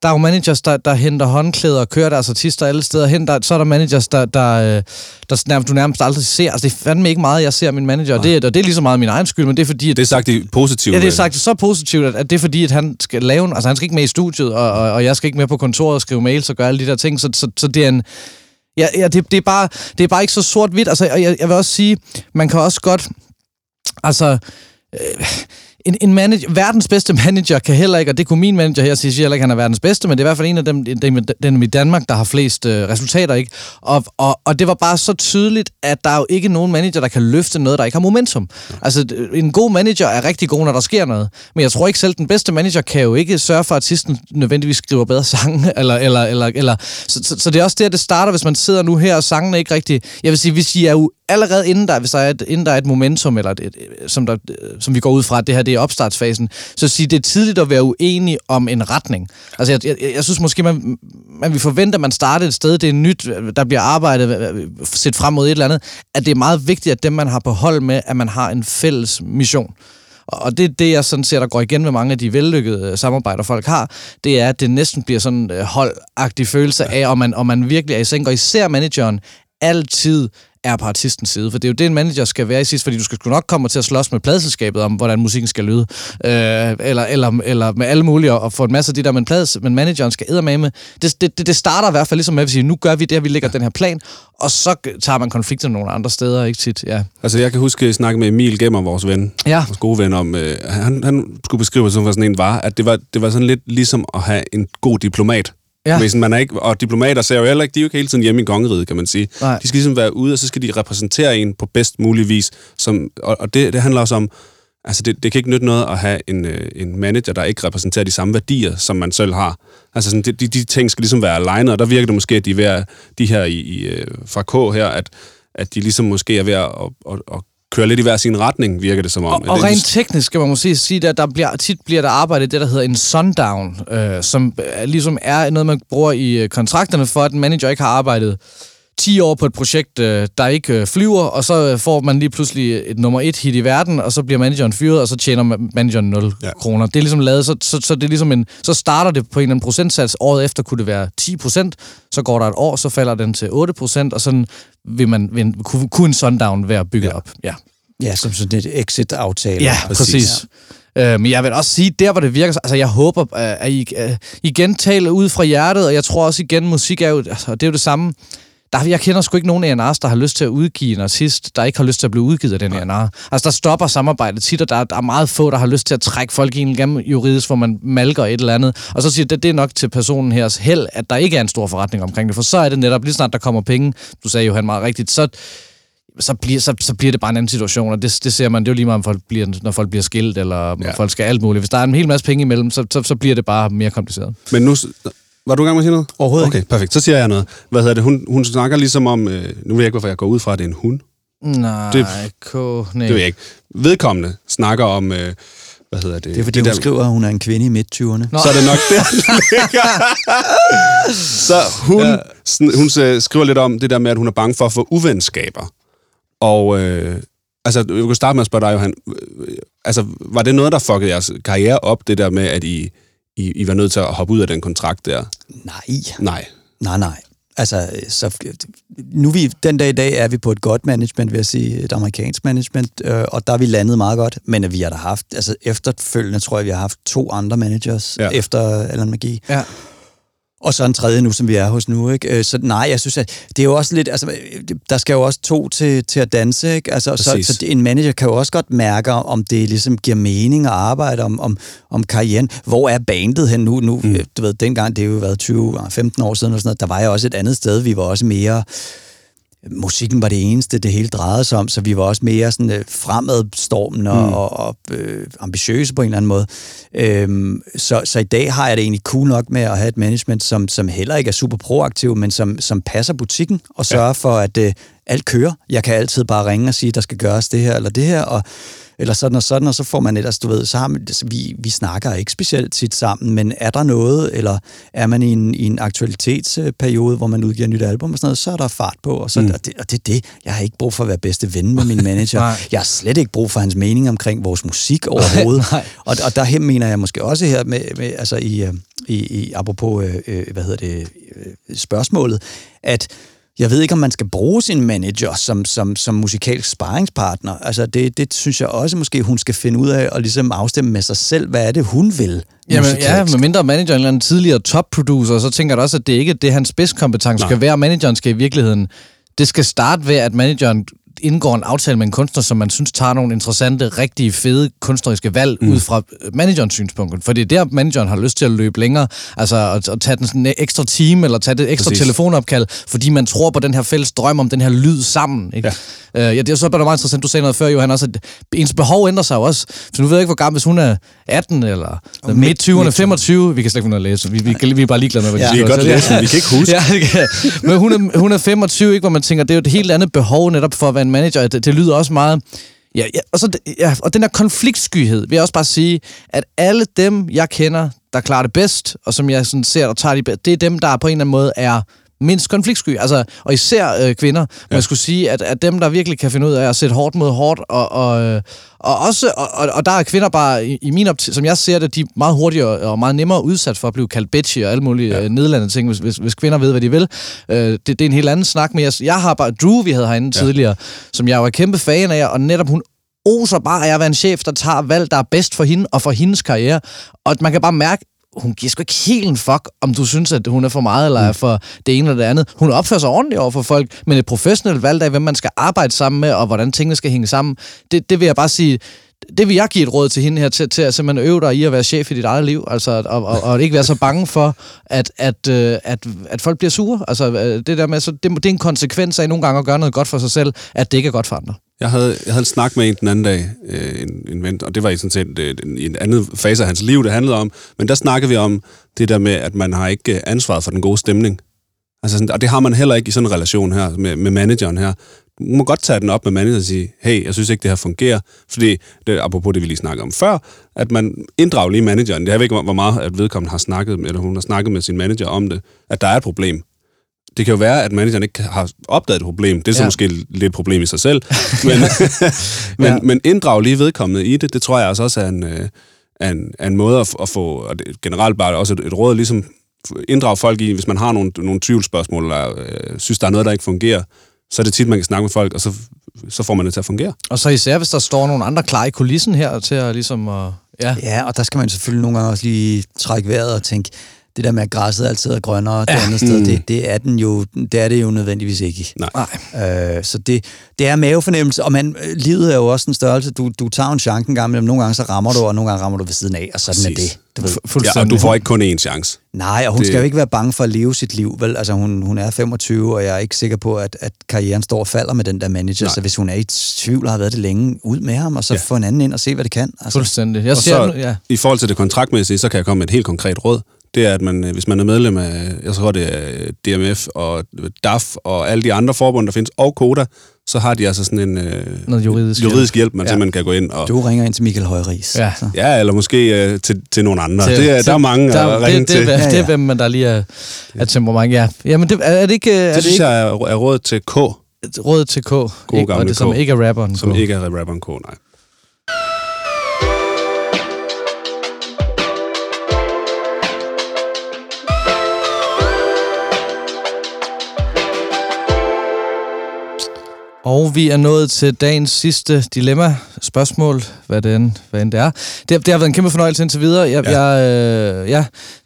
der er jo managers, der, der henter håndklæder og kører deres artister alle steder hen. Der, så er der managers, der, der, øh, der nærmest, du nærmest aldrig ser. Altså, det er fandme ikke meget, jeg ser min manager. Og det, og det er lige så meget min egen skyld, men det er fordi... At, det er sagt det positivt. Ja, det er sagt så positivt, at, at det er fordi, at han skal lave... Altså, han skal ikke med i studiet, og, og, og jeg skal ikke med på kontoret og skrive mails og gøre alle de der ting. Så, så, så det er en... Ja, ja det, det, er bare, det er bare ikke så sort-hvidt. Altså, jeg, jeg vil også sige, man kan også godt... Altså... Øh, en, en manager, verdens bedste manager kan heller ikke, og det kunne min manager her sige, heller ikke, at han er verdens bedste, men det er i hvert fald en af dem, dem, dem i Danmark, der har flest øh, resultater, ikke? Og, og, og det var bare så tydeligt, at der er jo ikke nogen manager, der kan løfte noget, der ikke har momentum. Altså, en god manager er rigtig god, når der sker noget, men jeg tror ikke selv, den bedste manager kan jo ikke sørge for, at artisten nødvendigvis skriver bedre sange, eller, eller, eller, eller så, så, så det er også der, det starter, hvis man sidder nu her, og sangene ikke rigtig... Jeg vil sige, hvis I er jo allerede inden der, hvis der er et, inden der er et momentum, eller et, et, som, der, som vi går ud fra, at det her det er opstartsfasen, så sige, det er tidligt at være uenig om en retning. Altså, jeg, jeg, jeg synes måske, man, man vil forvente, at man starter et sted, det er nyt, der bliver arbejdet, set frem mod et eller andet, at det er meget vigtigt, at dem, man har på hold med, at man har en fælles mission. Og det er det, jeg sådan ser, der går igen med mange af de vellykkede samarbejder, folk har, det er, at det næsten bliver sådan en holdagtig følelse af, om man, om man virkelig er i seng, og især manageren altid er på artistens side. For det er jo det, en manager skal være i sidst, fordi du skal nok komme til at slås med pladselskabet om, hvordan musikken skal lyde. Øh, eller, eller, eller med alle mulige, og få en masse af de der, men, plades, men manageren skal med. Det, det, det, det starter i hvert fald ligesom med at sige, nu gør vi det, vi lægger den her plan, og så tager man konflikter nogle andre steder, ikke tit. Ja. Altså, jeg kan huske at snakke med Emil Gemmer, vores ven, ja. vores gode ven, om, øh, han, han skulle beskrive, som sådan en var, at det var, det var sådan lidt ligesom at have en god diplomat. Ja. Hvis man er ikke, og diplomater ser jo heller ikke, de er jo ikke hele tiden hjemme i kongeriget, kan man sige. Nej. De skal ligesom være ude, og så skal de repræsentere en på bedst mulig vis. Som, og, og det, det handler også om, altså det, det kan ikke nytte noget at have en, øh, en manager, der ikke repræsenterer de samme værdier, som man selv har. Altså sådan, de, de, de ting skal ligesom være alene, og der virker det måske, at de er ved at, de her i, i, øh, fra K her, at, at de ligesom måske er ved at, at, at, at kører lidt i hver sin retning, virker det som om. Og, og rent teknisk skal man måske sige, at der bliver, tit bliver der arbejdet det, der hedder en sundown, øh, som øh, ligesom er noget, man bruger i øh, kontrakterne for, at en manager ikke har arbejdet 10 år på et projekt, øh, der ikke øh, flyver, og så øh, får man lige pludselig et nummer et hit i verden, og så bliver manageren fyret, og så tjener manageren 0 ja. kroner. Det er ligesom lavet, så, så, så, det er ligesom en, så starter det på en eller anden procentsats. Året efter kunne det være 10 procent, så går der et år, så falder den til 8 procent, og sådan vil man, vil, kunne, kunne en sundown være bygget ja. op. Ja. Ja, som sådan et exit-aftale. Ja, præcis. præcis. Ja. Øh, men jeg vil også sige, der hvor det virker, altså jeg håber, at I igen taler ud fra hjertet, og jeg tror også igen, musik er jo, altså, det er jo det samme, der, jeg kender sgu ikke nogen A&R's, der har lyst til at udgive en artist, der ikke har lyst til at blive udgivet af den A&R. Altså, der stopper samarbejdet tit, og der, der er meget få, der har lyst til at trække folk i en gennem juridisk, hvor man malker et eller andet. Og så siger det, det er nok til personen her held, at der ikke er en stor forretning omkring det, for så er det netop, lige snart der kommer penge, du sagde jo han meget rigtigt, så så bliver, så, så bliver det bare en anden situation, og det, det ser man, det er jo lige meget, om folk bliver, når folk bliver skilt, eller ja. folk skal alt muligt. Hvis der er en hel masse penge imellem, så, så, så bliver det bare mere kompliceret. Men nu, var du i gang med at sige noget? Overhovedet Okay, ikke. perfekt. Så siger jeg noget. Hvad hedder det? Hun, hun snakker ligesom om... Øh, nu ved jeg ikke, hvorfor jeg går ud fra, at det er en hund. Nej, det, ko, nej. Det ved jeg ikke. Vedkommende snakker om... Øh, hvad hedder det? Det er fordi, det hun der... skriver, at hun er en kvinde i midt-20'erne. Så er det nok det. så hun, ja. hun skriver lidt om det der med, at hun er bange for at få uvenskaber. Og øh, altså, jeg kan starte med at spørge dig, Johan. Altså, var det noget, der fuckede jeres karriere op, det der med, at I i, I var nødt til at hoppe ud af den kontrakt der? Nej. Nej. Nej, nej. Altså, så, nu vi, den dag i dag er vi på et godt management, vil jeg sige, et amerikansk management, øh, og der er vi landet meget godt, men vi har da haft, altså efterfølgende tror jeg, vi har haft to andre managers ja. efter Alan McGee. Ja. Og så en tredje nu, som vi er hos nu. Ikke? Øh, så nej, jeg synes, at det er jo også lidt... Altså, der skal jo også to til, til at danse. Ikke? Altså, så, så en manager kan jo også godt mærke, om det ligesom giver mening at arbejde om, om, om karrieren. Hvor er bandet hen nu? nu mm. Du ved, dengang, det er jo været 20-15 år siden, og sådan noget, der var jeg også et andet sted. Vi var også mere musikken var det eneste, det hele drejede sig om, så vi var også mere sådan øh, fremadstormende mm. og, og øh, ambitiøse på en eller anden måde. Øhm, så, så i dag har jeg det egentlig cool nok med at have et management, som, som heller ikke er super proaktiv, men som, som passer butikken og sørger ja. for, at øh, alt kører. Jeg kan altid bare ringe og sige, der skal gøres det her eller det her, og eller sådan og sådan, og så får man ellers, du ved, så har man, så vi, vi snakker ikke specielt tit sammen, men er der noget, eller er man i en, i en aktualitetsperiode, hvor man udgiver et nyt album og sådan noget, så er der fart på, og, så, mm. og, det, og det er det. Jeg har ikke brug for at være bedste ven med min manager. jeg har slet ikke brug for hans mening omkring vores musik overhovedet. Nej, nej. Og, og der mener jeg måske også her med, med altså i, øh, i, i apropos, øh, øh, hvad hedder det, øh, spørgsmålet, at jeg ved ikke, om man skal bruge sin manager som, som, som musikalsk sparringspartner. Altså det, det synes jeg også måske, hun skal finde ud af og ligesom afstemme med sig selv, hvad er det, hun vil. Jamen, ja, med mindre manager en eller anden tidligere top-producer, så tænker jeg også, at det ikke er det, hans kompetence skal være. Manageren skal i virkeligheden det skal starte ved, at manageren indgår en aftale med en kunstner, som man synes tager nogle interessante, rigtige, fede kunstneriske valg mm. ud fra managerens synspunkt. For det er der, manageren har lyst til at løbe længere, altså at, at tage den sådan en ekstra time, eller tage det ekstra Præcis. telefonopkald, fordi man tror på den her fælles drøm om den her lyd sammen. Ikke? Ja. Uh, ja, det er så bare meget interessant, du sagde noget før, Johan, også, at ens behov ændrer sig jo også. Så nu ved jeg ikke, hvor gammel, hvis hun er 18 eller midt 20'erne, 25, vi kan slet ikke finde læse, vi, vi, vi er bare ligeglade med, hvad ja. de Vi kan godt læse, vi kan ikke huske. ja, men hun er, hun er 25, ikke, hvor man tænker, det er jo et helt andet behov netop for at være en manager. Det, det lyder også meget... Ja, ja, og, så, ja, og den der konfliktskyhed, vil jeg også bare sige, at alle dem, jeg kender, der klarer det bedst, og som jeg sådan ser, der tager det bedst, det er dem, der på en eller anden måde er mindst konfliktsky. Altså, og især øh, kvinder. Ja. Man skulle sige, at, at dem, der virkelig kan finde ud af at sætte hårdt mod hårdt, og, og, øh, og også, og, og der er kvinder bare, i, i min op, som jeg ser det, de er meget hurtigere og meget nemmere udsat for at blive kaldt bitchy og alle mulige ja. øh, nedlandede ting, hvis, hvis, hvis kvinder ved, hvad de vil. Øh, det, det er en helt anden snak, men jeg, jeg har bare, Drew, vi havde herinde ja. tidligere, som jeg var kæmpe fan af, og netop hun oser bare af at være en chef, der tager valg, der er bedst for hende og for hendes karriere. Og man kan bare mærke, hun giver sgu ikke helt en fuck, om du synes, at hun er for meget eller er mm. for det ene eller det andet. Hun opfører sig ordentligt over for folk, men et professionelt valg af, hvem man skal arbejde sammen med, og hvordan tingene skal hænge sammen, det, det vil jeg bare sige, det vil jeg give et råd til hende her, til, til at simpelthen øve dig i at være chef i dit eget liv, altså, og, og, og ikke være så bange for, at, at, øh, at, at folk bliver sure. Altså, øh, det der med, så det, det er en konsekvens af nogle gange at gøre noget godt for sig selv, at det ikke er godt for andre. Jeg havde, jeg havde en snak med en den anden dag, øh, en, en ven, og det var i sådan set øh, en anden fase af hans liv, det handlede om. Men der snakkede vi om det der med, at man har ikke øh, ansvaret for den gode stemning. Altså sådan, og det har man heller ikke i sådan en relation her med, med manageren her. Du må godt tage den op med manageren og sige, hey, jeg synes ikke, det her fungerer. Fordi, det, apropos det, vi lige snakkede om før, at man inddrager lige manageren. Jeg ved ikke, hvor meget at vedkommende har snakket, eller hun har snakket med sin manager om det, at der er et problem det kan jo være, at manageren ikke har opdaget et problem. Det er så ja. måske lidt et problem i sig selv. Men, men, ja. men inddrag lige vedkommende i det, det tror jeg altså også er en, øh, er en, er en måde at, at få, og det, generelt bare også et, et råd, ligesom inddrage folk i, hvis man har nogle, nogle tvivlsspørgsmål, eller øh, synes, der er noget, der ikke fungerer, så er det tit, man kan snakke med folk, og så, så får man det til at fungere. Og så især, hvis der står nogle andre klar i kulissen her, til at ligesom... Uh, ja. ja, og der skal man selvfølgelig nogle gange også lige trække vejret og tænke, det der med, at græsset altid er grønnere ja. det andet sted, mm. det, det, er den jo, det er det jo nødvendigvis ikke. Nej. Øh, så det, det er mavefornemmelse, og man, livet er jo også en størrelse. Du, du tager en chance en gang, men nogle gange så rammer du, og nogle gange rammer du ved siden af, og sådan Præcis. er det. Du ved. Ja, og du får ikke kun én chance. Nej, og hun det... skal jo ikke være bange for at leve sit liv. Vel? Altså, hun, hun er 25, og jeg er ikke sikker på, at, at karrieren står og falder med den der manager. Nej. Så hvis hun er i tvivl og har været det længe, ud med ham, og så ja. få en anden ind og se, hvad det kan. Altså. Fuldstændig. Jeg og ser, så, ja. i forhold til det kontraktmæssige, så kan jeg komme med et helt konkret råd det er, at man, øh, hvis man er medlem af, jeg tror det er DMF og DAF og alle de andre forbund, der findes, og KODA, så har de altså sådan en øh, Noget juridisk, juridisk hjælp, man ja. simpelthen kan gå ind og... Du ringer ind til Michael Højris. Ja, så. ja eller måske øh, til, til nogle andre. Til, det er, til, der er mange der, at ringe det, det, til. Det, det er hvem man der lige er, er temperament. Ja. Jamen, det, er det ikke... Er det, det synes ikke, jeg er, er råd til K. Råd til K. God ikke, og det, K. som ikke er rapperen Som ikke er rapperen K, nej. Og vi er nået til dagens sidste dilemma, spørgsmål, hvad det end, hvad end det er. Det, det har været en kæmpe fornøjelse indtil videre. Jeg, ja. Jeg, øh, ja,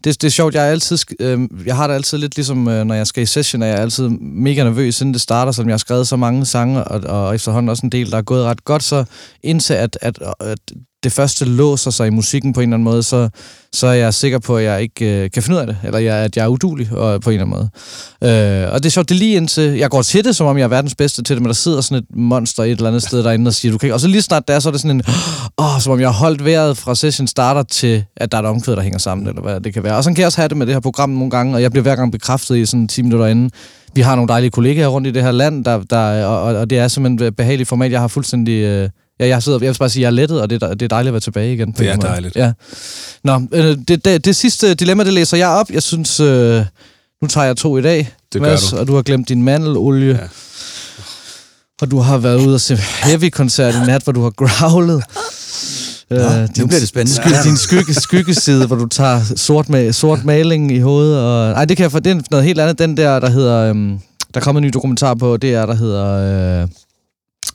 det, det er sjovt, jeg er altid, øh, jeg har det altid lidt ligesom, øh, når jeg skal i session, er jeg altid mega nervøs, inden det starter, som jeg har skrevet så mange sange, og, og efterhånden også en del, der er gået ret godt, så indtil at, at, at det første låser sig i musikken på en eller anden måde, så, så er jeg sikker på, at jeg ikke øh, kan finde ud af det, eller jeg, at jeg er udulig og, på en eller anden måde. Øh, og det er sjovt, det er lige indtil, jeg går til det, som om jeg er verdens bedste til det, men der sidder sådan et monster et eller andet sted derinde og siger, du kan ikke. Og så lige snart der, så er det sådan en, åh, som om jeg har holdt vejret fra session starter til, at der er et omkvæd, der hænger sammen, eller hvad det kan være. Og så kan jeg også have det med det her program nogle gange, og jeg bliver hver gang bekræftet i sådan 10 minutter inden. Vi har nogle dejlige kollegaer rundt i det her land, der, der, og, og det er simpelthen et behageligt format. Jeg har fuldstændig... Øh, Ja, jeg sidder, jeg vil bare sige, at jeg er lettet, og det er, det er dejligt at være tilbage igen. På det er dejligt. Ja. Nå, øh, det, det, det, sidste dilemma, det læser jeg op. Jeg synes, øh, nu tager jeg to i dag, det Mads, og du har glemt din mandelolie. Ja. Og du har været ude og se heavy-koncert i nat, hvor du har growlet. Øh, din, nu bliver det spændende. Sky, din skygge, skyggeside, hvor du tager sort, med, sort maling i hovedet. Og, ej, det kan jeg for, det er noget helt andet. Den der, der hedder... Øhm, der kommer en ny dokumentar på, det er, der hedder... Øh,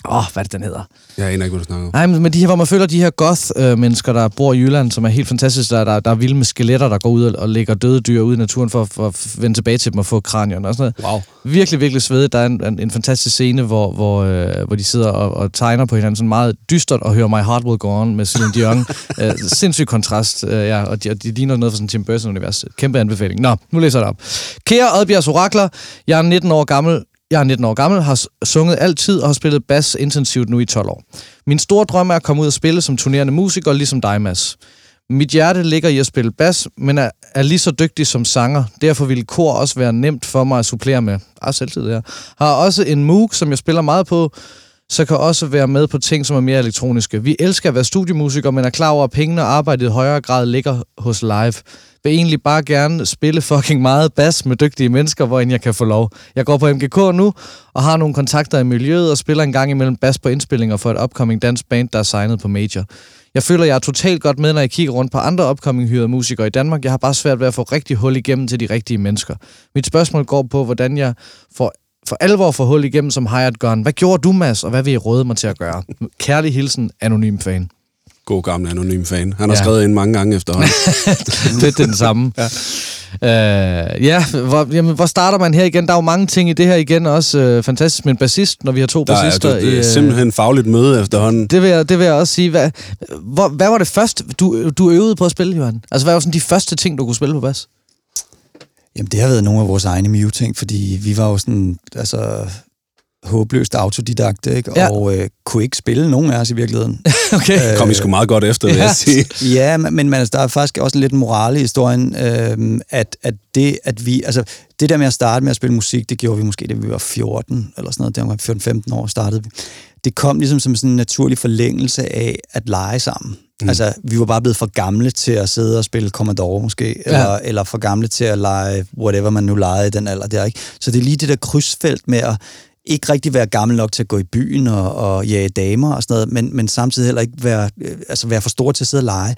Åh, oh, hvad det, den hedder? Jeg aner ikke, hvad du snakker om. Nej, men de her, hvor man føler de her goth-mennesker, der bor i Jylland, som er helt fantastiske, der, der, der er vilde med skeletter, der går ud og, og lægger døde dyr ud i naturen for, for at vende tilbage til dem og få kranierne og sådan noget. Wow. Virkelig, virkelig svedigt. Der er en, en, en fantastisk scene, hvor, hvor, øh, hvor de sidder og, og tegner på hinanden sådan meget dystert og hører My Heart Will Go On med Celine Dion. øh, sindssyg kontrast, øh, ja, og de, og de ligner noget fra sådan Tim Burton-univers. Kæmpe anbefaling. Nå, nu læser jeg det op. Kære Oddbjergs Orakler, jeg er 19 år gammel, jeg er 19 år gammel, har sunget altid og har spillet bas intensivt nu i 12 år. Min store drøm er at komme ud og spille som turnerende musiker, ligesom dig, Mads. Mit hjerte ligger i at spille bas, men er, er lige så dygtig som sanger. Derfor ville kor også være nemt for mig at supplere med. Ah, selvtid, ja. Har også en Moog, som jeg spiller meget på, så kan også være med på ting, som er mere elektroniske. Vi elsker at være studiemusikere, men er klar over, at pengene og arbejdet i højere grad ligger hos live vil egentlig bare gerne spille fucking meget bas med dygtige mennesker, hvor end jeg kan få lov. Jeg går på MGK nu, og har nogle kontakter i miljøet, og spiller en gang imellem bas på indspillinger for et upcoming dansk band, der er signet på Major. Jeg føler, jeg er totalt godt med, når jeg kigger rundt på andre upcoming hyrede musikere i Danmark. Jeg har bare svært ved at få rigtig hul igennem til de rigtige mennesker. Mit spørgsmål går på, hvordan jeg får for alvor få hul igennem som hired gun. Hvad gjorde du, Mads, og hvad vil I råde mig til at gøre? Kærlig hilsen, anonym fan god gamle anonym fan. Han har ja. skrevet ind mange gange efterhånden. det er den samme. Ja. Uh, ja, hvor, jamen, hvor starter man her igen? Der er jo mange ting i det her igen, også uh, fantastisk med en bassist, når vi har to der bassister. Er, det er simpelthen fagligt møde efterhånden. Det vil jeg, det vil jeg også sige. Hvad, hvor, hvad var det første, du, du øvede på at spille, Johan? Altså, hvad var sådan de første ting, du kunne spille på bas? Jamen, det har været nogle af vores egne Mew-ting, fordi vi var jo sådan, altså, håbløst autodidakt, ikke? Ja. og øh, kunne ikke spille nogen af os i virkeligheden. okay. Øh, Kom I sgu meget godt efter, vil ja. jeg sige. ja, men, men altså, der er faktisk også en lidt morale i historien, øh, at, at det, at vi, altså, det der med at starte med at spille musik, det gjorde vi måske, da vi var 14, eller sådan noget, der var 14-15 år startede vi. Det kom ligesom som sådan en naturlig forlængelse af at lege sammen. Mm. Altså, vi var bare blevet for gamle til at sidde og spille Commodore måske, ja. eller, eller for gamle til at lege whatever man nu legede i den alder der, ikke? Så det er lige det der krydsfelt med at ikke rigtig være gammel nok til at gå i byen og, og jage damer og sådan noget, men, men samtidig heller ikke være, øh, altså være for stor til at sidde og lege.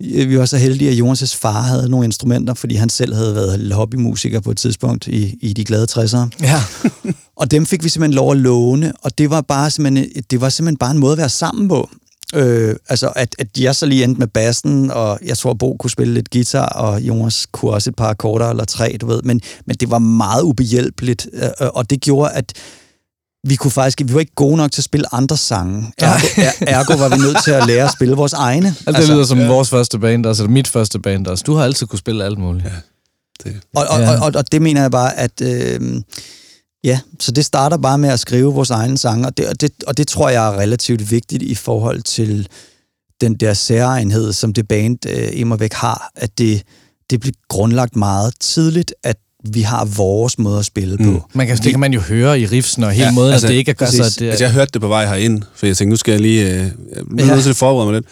Vi var så heldige, at Jonas' far havde nogle instrumenter, fordi han selv havde været hobbymusiker på et tidspunkt i, i de glade 60'ere. Ja. og dem fik vi simpelthen lov at låne, og det var, bare simpelthen, det var simpelthen bare en måde at være sammen på. Øh, altså, at, at jeg så lige endte med bassen, og jeg tror, Bo kunne spille lidt guitar, og Jonas kunne også et par akkorder eller tre, du ved. Men, men det var meget ubehjælpeligt, øh, og det gjorde, at vi kunne faktisk, vi var ikke gode nok til at spille andre sange. Ergo, er, ergo var vi nødt til at lære at spille vores egne. Altså, det altså, lyder som ja. vores første band, altså mit første band også. Du har altid kunne spille alt muligt. Ja. Det. Og, og, og, og, og det mener jeg bare, at... Øh, Ja, så det starter bare med at skrive vores egne sange, og det, og det, og det tror jeg er relativt vigtigt i forhold til den der særegenhed, som det band øh, immer væk har, at det, det bliver grundlagt meget tidligt, at vi har vores måde at spille på. Mm. Man kan, det kan man jo høre i riffsen og hele ja, måden, altså, at det ikke er... Altså, det, altså, jeg hørte det på vej herind, for jeg tænkte, nu skal jeg lige... Øh, nu ja. til at forberede mig lidt.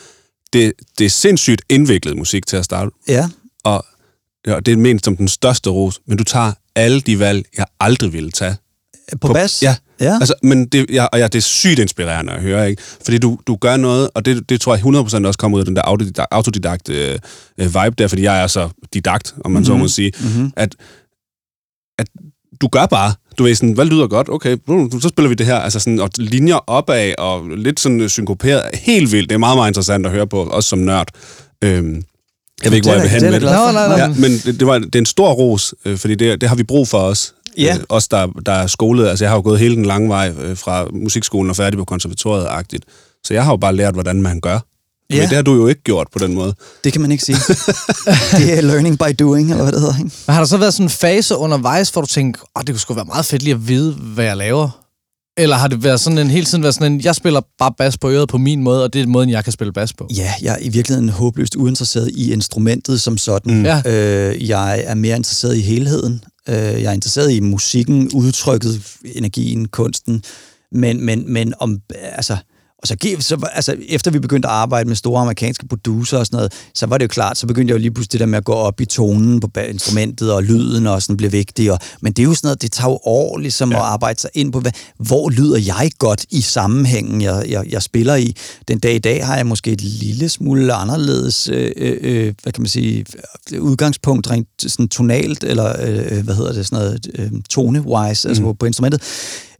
Det, det er sindssygt indviklet musik til at starte. Ja. Og ja, det er ment som den største ros, men du tager alle de valg, jeg aldrig ville tage på, på bas? Ja. ja. Altså, men det, ja, og ja, det er sygt inspirerende at høre, ikke? Fordi du, du gør noget, og det, det tror jeg 100% også kommer ud af den der autodidakt, autodidakt øh, vibe der, fordi jeg er så didakt, om man mm-hmm. så må sige, mm-hmm. at, at du gør bare du ved sådan, hvad lyder godt? Okay, så spiller vi det her. Altså sådan, og linjer opad, og lidt sådan synkoperet. Helt vildt. Det er meget, meget interessant at høre på, også som nørd. Øhm, jeg ved ikke, hvor jeg vil hen med det. Nej, nej, nej. Ja, men det, det, var, det er en stor ros, øh, fordi det, det har vi brug for os. Ja. Øh, os, der, der er skolet. Altså, jeg har jo gået hele den lange vej øh, fra musikskolen og færdig på konservatoriet-agtigt. Så jeg har jo bare lært, hvordan man gør. Ja. Men det har du jo ikke gjort på den måde. Det kan man ikke sige. det er learning by doing, eller hvad det hedder. Ikke? Men har der så været sådan en fase undervejs, hvor du tænker, oh, det kunne sgu være meget fedt lige at vide, hvad jeg laver? Eller har det været sådan en, hele tiden været sådan en, jeg spiller bare bas på øret på min måde, og det er måden, jeg kan spille bas på? Ja, jeg er i virkeligheden håbløst uinteresseret i instrumentet som sådan. Mm. Ja. Øh, jeg er mere interesseret i helheden. Øh, jeg er interesseret i musikken, udtrykket, energien, kunsten. Men, men, men om, altså, og så, så, altså, efter vi begyndte at arbejde med store amerikanske producer og sådan noget, så var det jo klart, så begyndte jeg jo lige pludselig det der med at gå op i tonen på instrumentet, og lyden og sådan blev vigtig. Og, men det er jo sådan noget, det tager jo år ligesom ja. at arbejde sig ind på, hvad, hvor lyder jeg godt i sammenhængen, jeg, jeg, jeg spiller i. Den dag i dag har jeg måske et lille smule anderledes, øh, øh, hvad kan man sige, udgangspunkt rent sådan tonalt, eller øh, hvad hedder det, sådan noget, øh, tone-wise, altså på, på instrumentet.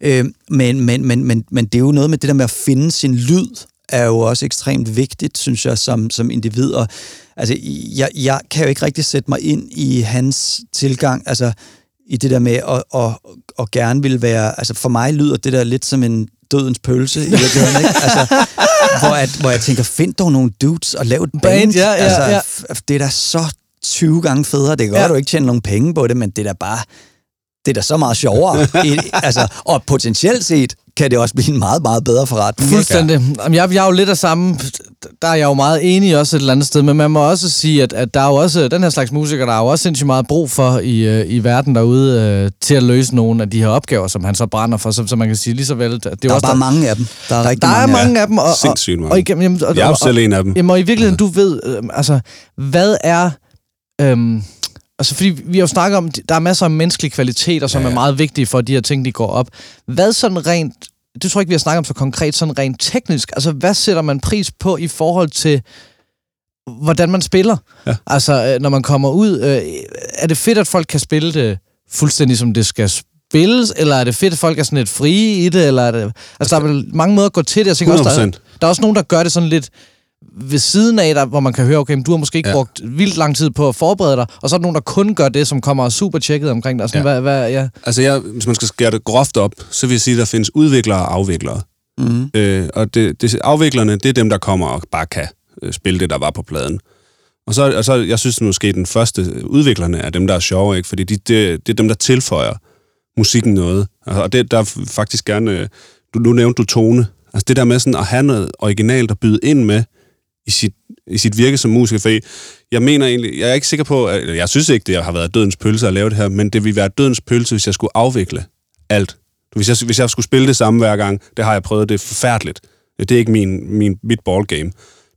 Øh, men, men, men, men, men det er jo noget med det der med at finde sin lyd, er jo også ekstremt vigtigt, synes jeg, som, som individ. Og, altså, jeg, jeg kan jo ikke rigtig sætte mig ind i hans tilgang, altså i det der med at, at, at gerne vil være... Altså for mig lyder det der lidt som en dødens pølse i virkeligheden, ikke? Altså, hvor, at, hvor jeg tænker, find dog nogle dudes og lav et band. Band, ja, ja, altså, ja. Det er da så 20 gange federe. Det kan godt, Ja. du ikke tjener nogen penge på det, men det er da bare det er da så meget sjovere. I, altså, og potentielt set kan det også blive en meget, meget bedre forretning. Fuldstændig. Jamen, jeg, jeg er jo lidt af samme... Der er jeg jo meget enig også et eller andet sted, men man må også sige, at, at der er jo også den her slags musikere, der er jo også sindssygt meget brug for i, øh, i verden derude øh, til at løse nogle af de her opgaver, som han så brænder for, så, så man kan sige lige så vel... Det er Der er også bare mange af dem. Der er rigtig der er mange. mange af dem, og, og, Sindssygt mange. og, igennem, jamen, og, Jeg er jo og- selv en af dem. Jamen, og i virkeligheden, du ved, øh, altså, hvad er... Øhm, altså, fordi vi har jo snakket om, der er masser af menneskelige kvaliteter, som Ja, ja, er meget vigtige for, at de her ting, de går op. Hvad sådan rent... Det tror jeg ikke, vi har snakket om så konkret, sådan rent teknisk. Altså, hvad sætter man pris på i forhold til, hvordan man spiller? Ja. Altså, øh, når man kommer ud, øh, er det fedt, at folk kan spille det fuldstændig, som det skal spilles, eller er det fedt, at folk er sådan lidt frie i det, eller er det... Altså, der er vel mange måder at gå til det. Jeg tænker også, der, er- 100%. der er også nogen, der gør det sådan lidt ved siden af dig, hvor man kan høre, okay, men du har måske ikke Ja. brugt vildt lang tid på at forberede dig, og så er der nogen, der kun gør det, som kommer super tjekket omkring dig. Sådan, Ja. ja. hvad, hvad, ja. Altså, jeg, hvis man skal skære det groft op, så vil jeg sige, at der findes udviklere og afviklere. Mm. Øh, og det, det, afviklerne, det er dem, der kommer og bare kan øh, spille det, der var på pladen. Og så, og så jeg synes måske, den første udviklerne er dem, der er sjove, ikke? fordi de, det, det er dem, der tilføjer musikken noget. Og det, der er faktisk gerne... øh, Du, nu nævnte du tone. Altså det der med sådan at have noget originalt at byde ind med i sit, i sit virke som musiker. For jeg mener egentlig, jeg er ikke sikker på, at, jeg synes ikke, det har været dødens pølse at lave det her, men det ville være dødens pølse, hvis jeg skulle afvikle alt. Hvis jeg, hvis jeg skulle spille det samme hver gang, det har jeg prøvet, det er forfærdeligt. Det er ikke min, min, mit ballgame.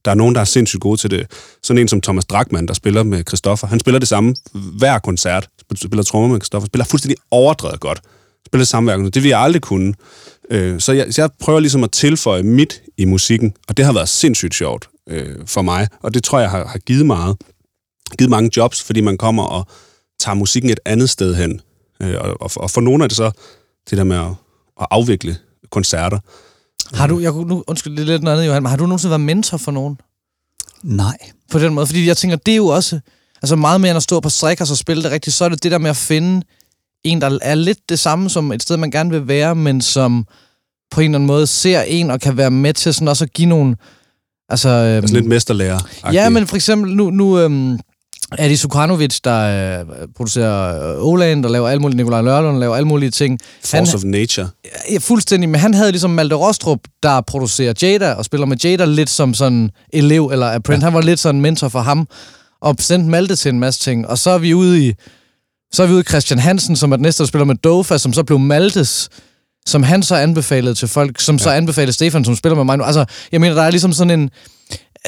Der er nogen, der er sindssygt gode til det. Sådan en som Thomas Drachmann, der spiller med Christoffer. Han spiller det samme hver koncert. Spiller trommer med Christoffer. Spiller fuldstændig overdrevet godt. Spiller det samme hver koncert. Det vil jeg aldrig kunne. Øh, så, jeg, så jeg prøver ligesom at tilføje mit i musikken, og det har været sindssygt sjovt øh, for mig. Og det tror jeg har, har givet meget. Givet mange jobs, fordi man kommer og tager musikken et andet sted hen. Øh, og, og, for, og for nogle af det så, det der med at, at afvikle koncerter. Har du, jeg kunne nu, undskyld, det er lidt noget andet, Johan, men har du nogensinde været mentor for nogen? Nej. På den måde, fordi jeg tænker, det er jo også, altså meget mere end at stå på strik og så spille det rigtigt, så er det det der med at finde en, der er lidt det samme som et sted, man gerne vil være, men som på en eller anden måde ser en og kan være med til sådan også at give nogle, altså... Øhm, Altså lidt mesterlærer. Ja, men for eksempel nu, nu øhm, er det Sukanovic, der øh, producerer øh, Oland og laver alle mulige, Nikolaj Lørlund laver alle mulige ting. Force of Nature. Ja, fuldstændig, men han havde ligesom Malte Rostrup, der producerer Jada og spiller med Jada lidt som sådan elev eller apprentice. Ja. Han var lidt sådan en mentor for ham og sendte Malte til en masse ting. Og så er vi ude i så er vi ude i Christian Hansen, som er den næste, der spiller med Dofa, som så blev Maltes, som han så anbefalede til folk, som ja. så anbefalede Stefan, som spiller med mig nu. Altså, jeg mener, der er ligesom sådan en...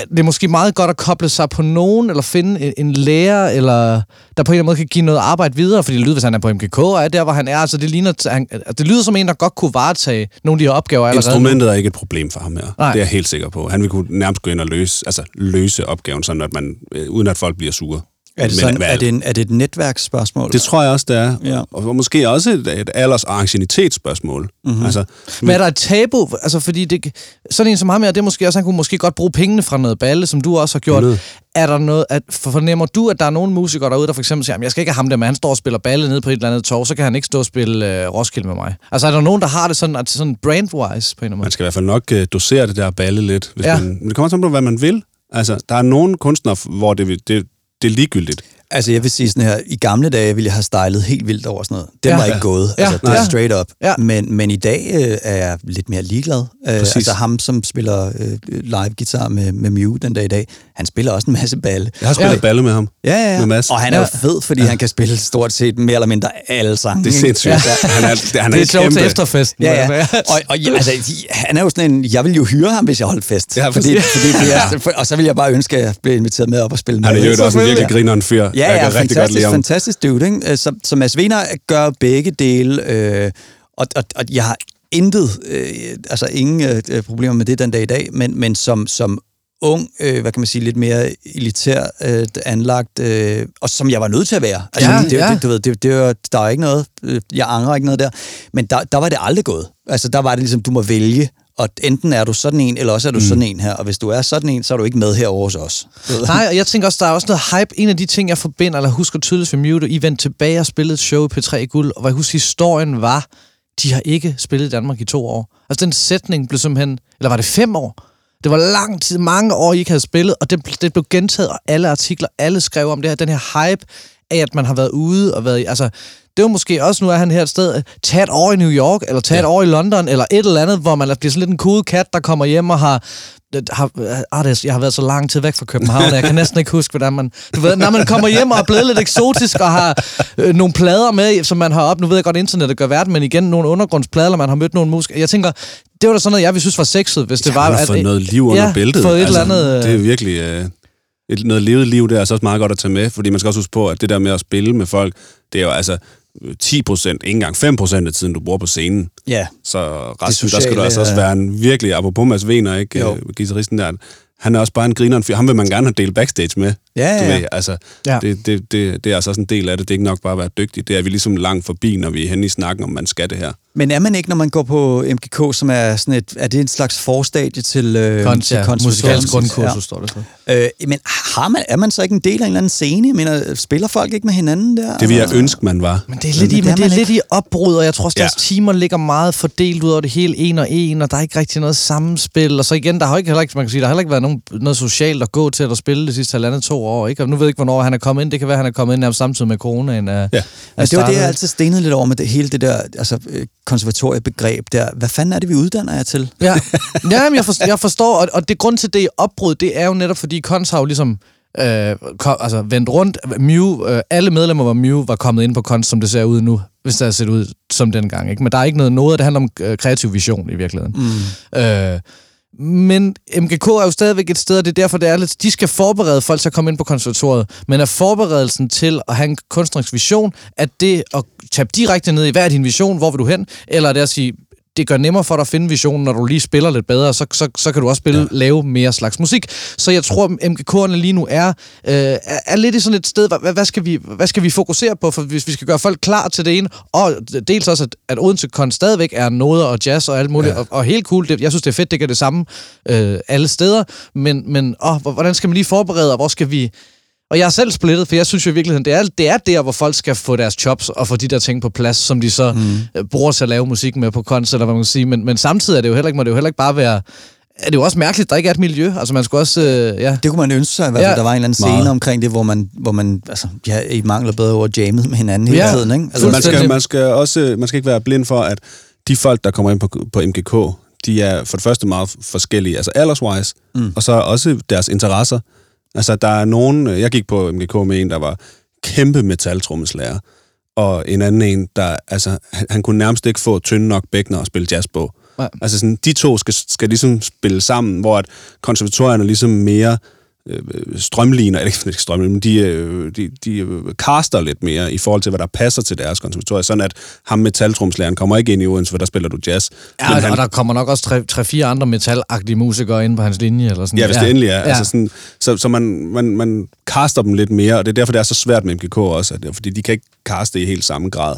Det er måske meget godt at koble sig på nogen, eller finde en, en lærer, eller der på en eller anden måde kan give noget arbejde videre, fordi det lyder, hvis han er på MGK, og er der, hvor han er. Altså, det, ligner, han, det lyder som en, der godt kunne varetage nogle af de her opgaver allerede. Instrumentet er ikke et problem for ham her. Nej. Det er jeg helt sikker på. Han vil kunne nærmest gå ind og løse, altså løse opgaven, sådan at man, øh, uden at folk bliver sure. Er det, sådan, er, det en, er det et netværksspørgsmål? Det tror jeg også, det er. Ja. Og måske også et, et alders- og ancienitetsspørgsmål. Mm-hmm. Altså, men er der et tabu? Altså, fordi det, sådan en som ham her, det måske også, han kunne måske godt bruge pengene fra noget balle, som du også har gjort. Noget. Er der noget, at, fornemmer du, at der er nogle musikere derude, der for eksempel siger, jeg skal ikke have ham der, men han står og spiller balle nede på et eller andet tog, så kan han ikke stå og spille uh, Roskilde med mig. Altså er der nogen, der har det sådan, at sådan brand-wise på en eller anden måde? Man skal i hvert fald nok uh, dosere det der balle lidt. Hvis ja. man, men det kommer sammen på, hvad man vil. Altså, der er nogle kunstnere, hvor det, det, det er ligegyldigt. Altså, jeg vil sige sådan her, i gamle dage ville jeg have stylet helt vildt over sådan noget. Det ja. var ikke gået. Ja. Altså, det er straight up. Ja. Men, men i dag øh, er jeg lidt mere ligeglad. Øh, altså ham, som spiller øh, live guitar med, med Mew den dag i dag, han spiller også en masse balle. Jeg har spillet ja. balle med ham. Ja, ja, ja. Med Mads. Og han er jo fed, fordi ja. han kan spille stort set mere eller mindre alle sange. Det er sindssygt. Ja. han er, det, han er det er sjovt til efterfesten. Ja, ja. Og, og ja, altså, han er jo sådan en, jeg vil jo hyre ham, hvis jeg holdt fest. Ja, fordi, fordi det er, og så vil jeg bare ønske, at jeg blev inviteret med op og spille med. Han er jo også en virkelig grineren fyr. Ja, jeg kan rigtig godt lide ham. fantastisk dude, ikke? Så, så Mads Wiener gør begge dele, øh, og, og, og jeg har intet, øh, altså ingen øh, problemer med det den dag i dag, men, men som, som ung, øh, hvad kan man sige, lidt mere elitær øh, anlagt, øh, og som jeg var nødt til at være. Altså, ja, det, ja. det, du ved, det, det var, der er ikke noget, øh, jeg angrer ikke noget der, men der, der var det aldrig gået. Altså, der var det ligesom, du må vælge, og enten er du sådan en, eller også er du mm. sådan en her. Og hvis du er sådan en, så er du ikke med herovre hos os. Nej, og jeg tænker også, der er også noget hype. En af de ting, jeg forbinder, eller husker tydeligt ved Mute, I vendte tilbage og spillede et show i P3 Guld, og hvad jeg husker, historien var, de har ikke spillet i Danmark i to år. Altså den sætning blev simpelthen, eller var det fem år? Det var lang tid, mange år, I ikke havde spillet, og det, det blev gentaget, og alle artikler, alle skrev om det her, den her hype af, at man har været ude og været... Altså, det var måske også, nu er han her et sted, tag et år i New York, eller tag ja. et år i London, eller et eller andet, hvor man bliver sådan lidt en cool kat, der kommer hjem og har har, ah, det, jeg har været så lang tid væk fra København, jeg kan næsten ikke huske, hvordan man... Du ved, når man kommer hjem og er blevet lidt eksotisk og har øh, nogle plader med, som man har op... Nu ved jeg godt, internettet gør verden, men igen, nogle undergrundsplader, man har mødt nogle musikere. Jeg tænker, det var da sådan noget, jeg ville synes var sexet, hvis det ja, var... Har fået noget liv under ja, bæltet. Fået et altså, eller andet, det er virkelig... Øh, et, noget levet liv, det er altså også meget godt at tage med, fordi man skal også huske på, at det der med at spille med folk, det er jo altså 10 procent, ikke engang 5 procent af tiden, du bruger på scenen. Ja. Så resten, der skal du altså også være en virkelig, apropos Mads Vener, ikke? Jo. Gitarristen der, han er også bare en grineren fyr. Ham vil man gerne have delt backstage med. Ja, ja. Du ved, altså, ja. Det, det, det, det er altså også en del af det. Det er ikke nok bare at være dygtig. Det er vi ligesom langt forbi, når vi er henne i snakken om, man skal det her. Men er man ikke, når man går på MGK, som er sådan et, er det en slags forstadie til, øh, Kon, til ja, musikalsk grundkursus, ja. står det så. Øh, men har man, er man så ikke en del af en eller anden scene? Jeg mener, spiller folk ikke med hinanden der? Det vil jeg ønske, man var. Men det er lidt, men i, men det er lidt i opbrud, og jeg tror også, ja. deres timer ligger meget fordelt ud over det hele, en og en, og der er ikke rigtig noget samspil. Og så igen, der har ikke, heller ikke, man kan sige, der har heller ikke været nogen, noget socialt at gå til at spille de sidste halvandet to år. Ikke? Og nu ved jeg ikke, hvornår han er kommet ind. Det kan være, at han er kommet ind nærmest samtidig med coronaen. Ja. ja. Men det var det, jeg altid stenede lidt over med det, hele det der altså, øh, konservatoriebegreb der. Hvad fanden er det, vi uddanner jer til? Ja, ja men jeg, forstår, jeg forstår, og, og det grund til det opbrud, det er jo netop, fordi Kons har jo ligesom øh, kom, altså vendt rundt. Mew, øh, alle medlemmer var Mew var kommet ind på Kons, som det ser ud nu, hvis det har set ud som dengang. Ikke? Men der er ikke noget, noget det handler om øh, kreativ vision i virkeligheden. Mm. Øh, men MGK er jo stadigvæk et sted, og det er derfor, det er lidt, de skal forberede folk til at komme ind på konservatoriet. Men er forberedelsen til at have en kunstnerisk vision, at det at tabe direkte ned i, hvad er din vision, hvor vil du hen? Eller er det at sige, det gør nemmere for dig at finde visionen, når du lige spiller lidt bedre, så, så, så kan du også spille, ja. lave mere slags musik. Så jeg tror, MGK'erne lige nu er, øh, er, lidt i sådan et sted, hvad, hvad, skal vi, hvad skal vi fokusere på, for hvis vi skal gøre folk klar til det ene, og dels også, at, at Odense Kon stadigvæk er noget og jazz og alt muligt, ja. og, og helt cool, det, jeg synes, det er fedt, det gør det samme øh, alle steder, men, men åh, hvordan skal man lige forberede, og hvor skal vi og jeg er selv splittet, for jeg synes jo i virkeligheden, det er, det er der, hvor folk skal få deres jobs og få de der ting på plads, som de så mm. Øh, bruger til at lave musik med på koncert, eller hvad man kan sige. Men, men samtidig er det jo heller ikke, må det jo heller ikke bare være er det jo også mærkeligt, at der ikke er et miljø. Altså man skulle også, øh, ja. Det kunne man ønske sig, i hvert fald. Ja. Der var en eller anden scene Meget. omkring det, hvor man, hvor man altså, ja, i mangler bedre over jammet med hinanden hele ja. tiden. Ikke? Altså, man, skal, man, skal også, man skal ikke være blind for, at de folk, der kommer ind på, på MGK, de er for det første meget forskellige, altså alderswise, mm. og så også deres interesser. Altså, der er nogen... Jeg gik på MGK med en, der var kæmpe metaltrummeslager, og en anden en, der... Altså, han, han kunne nærmest ikke få tynde nok bækner at spille jazz på. Ja. Altså, sådan, de to skal, skal ligesom spille sammen, hvor at konservatorierne ligesom mere øh, strømligner, eller ikke strømligner, men de, øh, de, de øh, caster lidt mere i forhold til, hvad der passer til deres konservatorie. Sådan at ham metaltrumslæreren kommer ikke ind i Odense, for der spiller du jazz. Ja, men han, og der kommer nok også tre-fire andre metalagtige musikere ind på hans linje. Eller sådan. Ja, hvis ja. det endelig er. Ja. Altså sådan, så så man, man, man caster dem lidt mere, og det er derfor, det er så svært med MGK også, at, fordi de kan ikke caste i helt samme grad.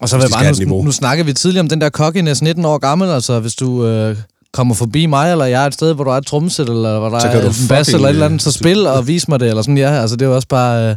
Og så vil jeg bare, nu, nu snakker vi tidligere om den der cockiness, 19 år gammel, altså hvis du... Øh kommer forbi mig, eller jeg er et sted, hvor du er et trumsæt, eller hvor der er en bass, eller et eller andet, så spil og vis mig det, eller sådan, ja. Altså, det er jo også bare... Øh,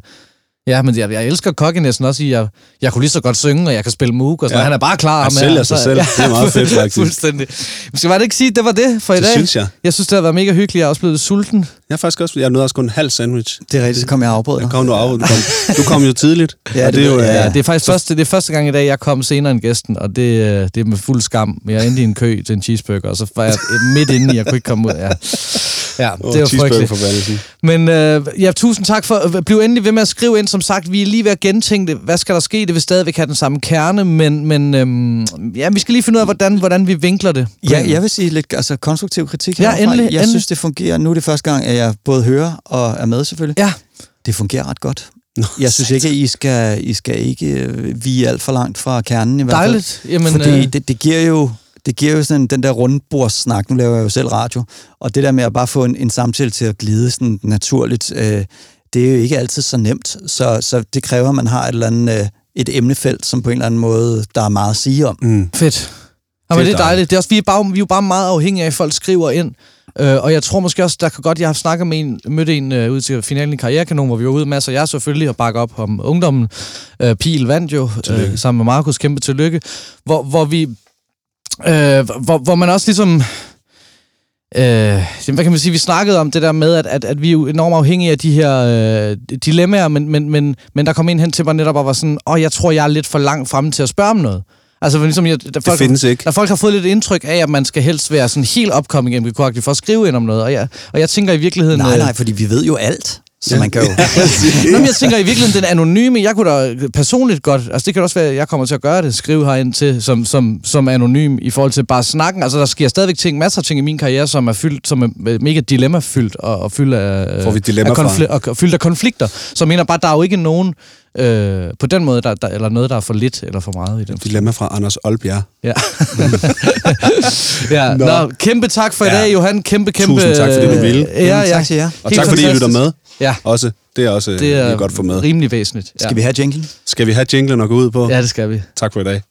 Ja, men jeg, jeg elsker cockiness også i, jeg, jeg kunne lige så godt synge, og jeg kan spille Moog, og sådan ja. Han er bare klar. Han sælger altså, sig selv. Ja, det er meget fedt, faktisk. Fuldstændig. Skal man ikke sige, at det var det for i det dag? synes jeg. Jeg synes, det har været mega hyggeligt. Jeg er også blevet sulten. Jeg er faktisk også, jeg nåede også kun en halv sandwich. Det er rigtigt, så kom jeg afbrød dig. Kom du, af, du, kom, du kom jo tidligt. ja, det, det, er jo, ja, det er faktisk så... første, det er første gang i dag, jeg kom senere end gæsten, og det, øh, det er med fuld skam. Jeg endte i en kø til en cheeseburger, og så var jeg midt inde, jeg kunne ikke komme ud. Ja, ja oh, det var frygteligt. Men øh, ja, tusind tak for, bliv endelig ved med at skrive ind. Som sagt, vi er lige ved at gentænke det. Hvad skal der ske? Det vil stadigvæk have den samme kerne, men, men øhm, ja, vi skal lige finde ud af, hvordan, hvordan vi vinkler det. Ja, jeg vil sige lidt altså, konstruktiv kritik Ja, endelig, jeg endelig. synes, det fungerer. Nu er det første gang, at jeg både hører og er med selvfølgelig. Ja. Det fungerer ret godt. Nå, jeg synes ikke, at I skal, I skal ikke øh, vige alt for langt fra kernen i hvert fald. Dejligt. Jamen, Fordi øh... det, det giver jo det giver jo sådan den der rundbordssnak, nu laver jeg jo selv radio, og det der med at bare få en, en samtale til at glide sådan naturligt, øh, det er jo ikke altid så nemt, så, så det kræver, at man har et eller andet, øh, et emnefelt, som på en eller anden måde, der er meget at sige om. Mm. Fedt. Ja, men det er dejligt. Det er også, vi, er bare, vi er jo bare meget afhængige af, at folk skriver ind. Øh, og jeg tror måske også, der kan godt... Jeg har snakket med en, mødt en øh, ud til finalen i Karrierekanon, hvor vi var ude masser af jer selvfølgelig og bakke op om ungdommen. Øh, Pil vandt jo øh, sammen med Markus. Kæmpe tillykke. Hvor, hvor vi... Øh, hvor, hvor man også ligesom Øh, hvad kan man sige, vi snakkede om det der med, at, at, at vi er jo enormt afhængige af de her øh, dilemmaer, men, men, men, men der kom en hen til mig netop og var sådan, åh, jeg tror, jeg er lidt for langt fremme til at spørge om noget. Altså, for ligesom, jeg, der folk, findes ikke. Der folk har fået lidt indtryk af, at man skal helst være sådan helt opkommende MGK for at skrive ind om noget. Og jeg, og jeg tænker i virkeligheden... Nej, nej, fordi vi ved jo alt. Så man kan jo... Nå, men jeg tænker i virkeligheden, den anonyme, jeg kunne da personligt godt, altså det kan også være, at jeg kommer til at gøre det, skrive herind til, som, som, som anonym i forhold til bare snakken. Altså der sker stadigvæk ting, masser af ting i min karriere, som er fyldt, som er mega dilemmafyldt og, og fyldt af, Får vi dilemma af, konfl- og, og fyldt af konflikter. Så jeg mener bare, der er jo ikke nogen, øh, på den måde, der, der, eller noget, der er for lidt eller for meget i den. Dilemma fra Anders Olbjerg. Ja. ja. Nå. Nå, kæmpe tak for i dag, Johan. Kæmpe, kæmpe... Tusind tak, fordi du ville. Ja, ja. Og tak, fordi I lytter med. Ja. Også. Det er også det er godt for med. rimelig væsentligt. Ja. Skal vi have jinglen? Skal vi have jinglen og gå ud på? Ja, det skal vi. Tak for i dag.